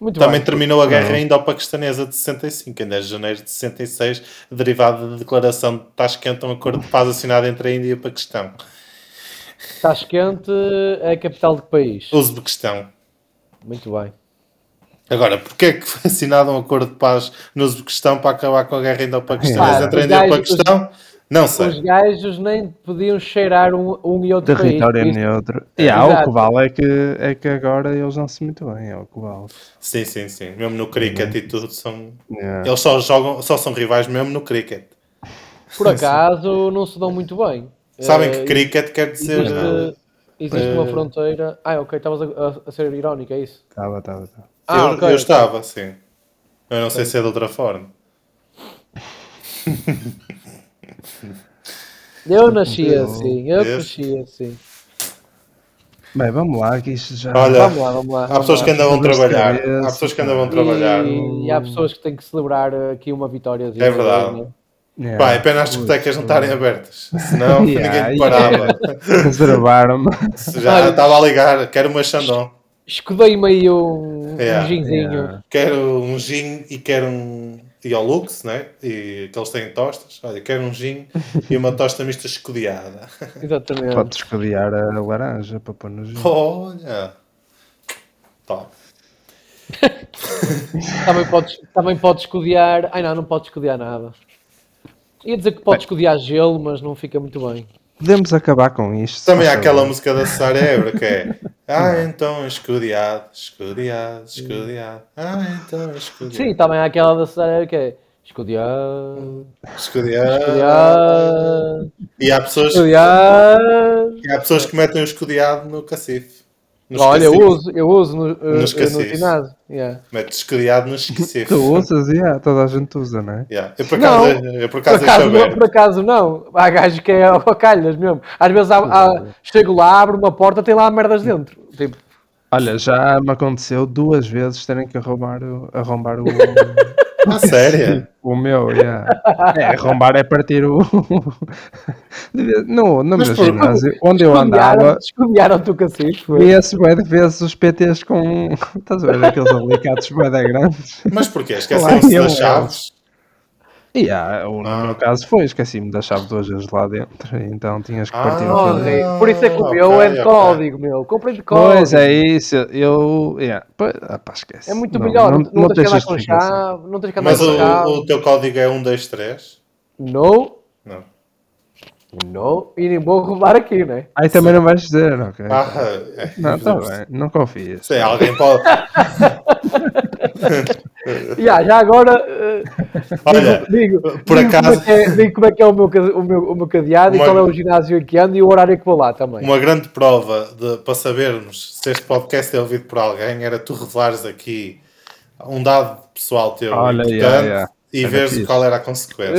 Muito Também bem. terminou a guerra indo-paquistanesa de 65, em 10 de janeiro de 66, derivada da declaração de Tashkent, um acordo de paz assinado entre a Índia e o Paquistão. Tashkent é a capital do país. Uzbequistão. Muito bem. Agora, porquê é que foi assinado um acordo de paz no Uzbequistão para acabar com a guerra indo-paquistanesa Pá, entre a os Índia e o gajos- Paquistão? Não Os sei. gajos nem podiam cheirar um, um e outro Território país. neutro. Yeah, o que vale é que, é que agora eles não se muito bem, é o que vale. Sim, sim, sim. Mesmo no cricket e tudo, são... Yeah. eles só, jogam, só são rivais mesmo no cricket. Por acaso não se dão muito bem. Sabem Eh, que cricket quer dizer... Existe, existe uma eh, fronteira. Ah, ok, estavas a, a- ser irónico, é isso? Tava, tava, tava. Ah, eu, ok. eu estava, sim. Eu não sei se é de outra forma. Eu nasci assim, eu Esse. cresci assim. Bem, vamos lá, que isto já. Olha, Vamos lá, vamos lá. Há pessoas lá. que ainda vão trabalhar. Há cabeça. pessoas que ainda vão trabalhar. E, e há pessoas que têm que celebrar aqui uma vitória. É verdade. Yeah. Pá, é pena as discotecas não estarem abertas. Senão Yeah, ninguém te parava. Reservaram-me. Se Já estava a ligar. Quero uma Xandão. Escudei-me aí um, Yeah. um ginzinho. Yeah. Quero um gin e quero um. E ao Lux, né? E que eles têm tostas. Olha, quero um gin e uma tosta mista escudeada. Exatamente. Pode escodear a laranja para pôr no gin. Olha. Top. Também podes, também podes escudear. Ai não, não podes escudear nada. Ia dizer que podes escudear gelo, mas não fica muito bem. Podemos acabar com isto. Também há aquela música da Sara Ebra que é Ah, então escudeado, escudeado, escudeado. Ah, então escudeado. Sim, também há aquela da Cesárea que é Escudeado. escudear, E há pessoas, escudear. e há pessoas que metem o escudeado no cacife. No Olha, eu uso, eu uso no, eh, No no escacife. ginásio. Yeah. Mete escudeado no escacife. Tu usas, yeah, toda a gente usa, não é? Yeah. Eu por acaso, eu por Por acaso deixo acaso, não, por acaso não. Há gajos que é ao calhas mesmo. Às vezes há, há- chego lá, abro uma porta, tem lá merdas dentro. Tipo, Olha, já me aconteceu duas vezes terem que arrombar o, arrombar o, Ah, sério? o meu. Yeah. É, arrombar é partir o. no, no Mas meu por- ginásio, onde eu andava, escudearam o cacete. foi. via-se bué de vezes os PTs com. Estás a ver aqueles alicates bué de grandes? Mas porquê? Esqueceram-se das chaves? E ah, o- no Ah. meu caso foi, esqueci-me da chave duas vezes lá dentro, então tinhas que partir Ah, o Corre. PT. Por isso é que o meu ok, é de ok. código, meu. Comprei de código. Pois é isso, eu. Yeah, pois, ah, pá, esquece. É muito Não- melhor. Não, Não, não, tens que andar com chave. Não tens que andar Mas com o, chave. o teu código é 1, 2, 3? No, Não. no. E nem vou roubar aqui, né? Aí também não vais dizer, ok? Ah, é. não, está bem, não confias. Sei, alguém pode. Yeah, já agora eh, Olha, digo, por digo acaso- como é que é, digo como é, que é o, meu, o, meu, o meu cadeado Uma- e qual é o ginásio que ando e o horário que vou lá também. uma grande prova de- para sabermos se este podcast é ouvido por alguém era tu revelares aqui um dado pessoal teu Olha, importante yeah, yeah. e Era veres fixe. qual era a consequência.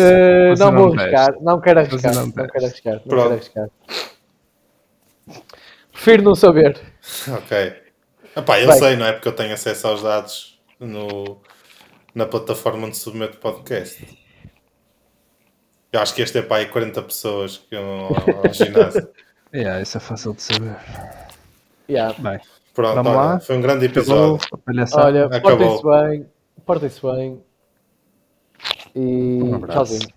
Mas não não vou arriscar, não quero arriscar, não não, quero arriscar, não Pronto. quero arriscar. Prefiro não saber. Ok. Epá, eu Bem. sei, não é? Porque eu tenho acesso aos dados no, na plataforma onde submeto podcast. Eu acho que este é para aí 40 pessoas que eu ao, ao ginásio. Yeah, isso é fácil de saber. Yeah. Bem, Pronto, Vamos olha, lá? foi um grande acabou episódio. a palhaçada. Olha, Acabou. portem-se bem, portem-se bem. E Um abraço. tchauzinho.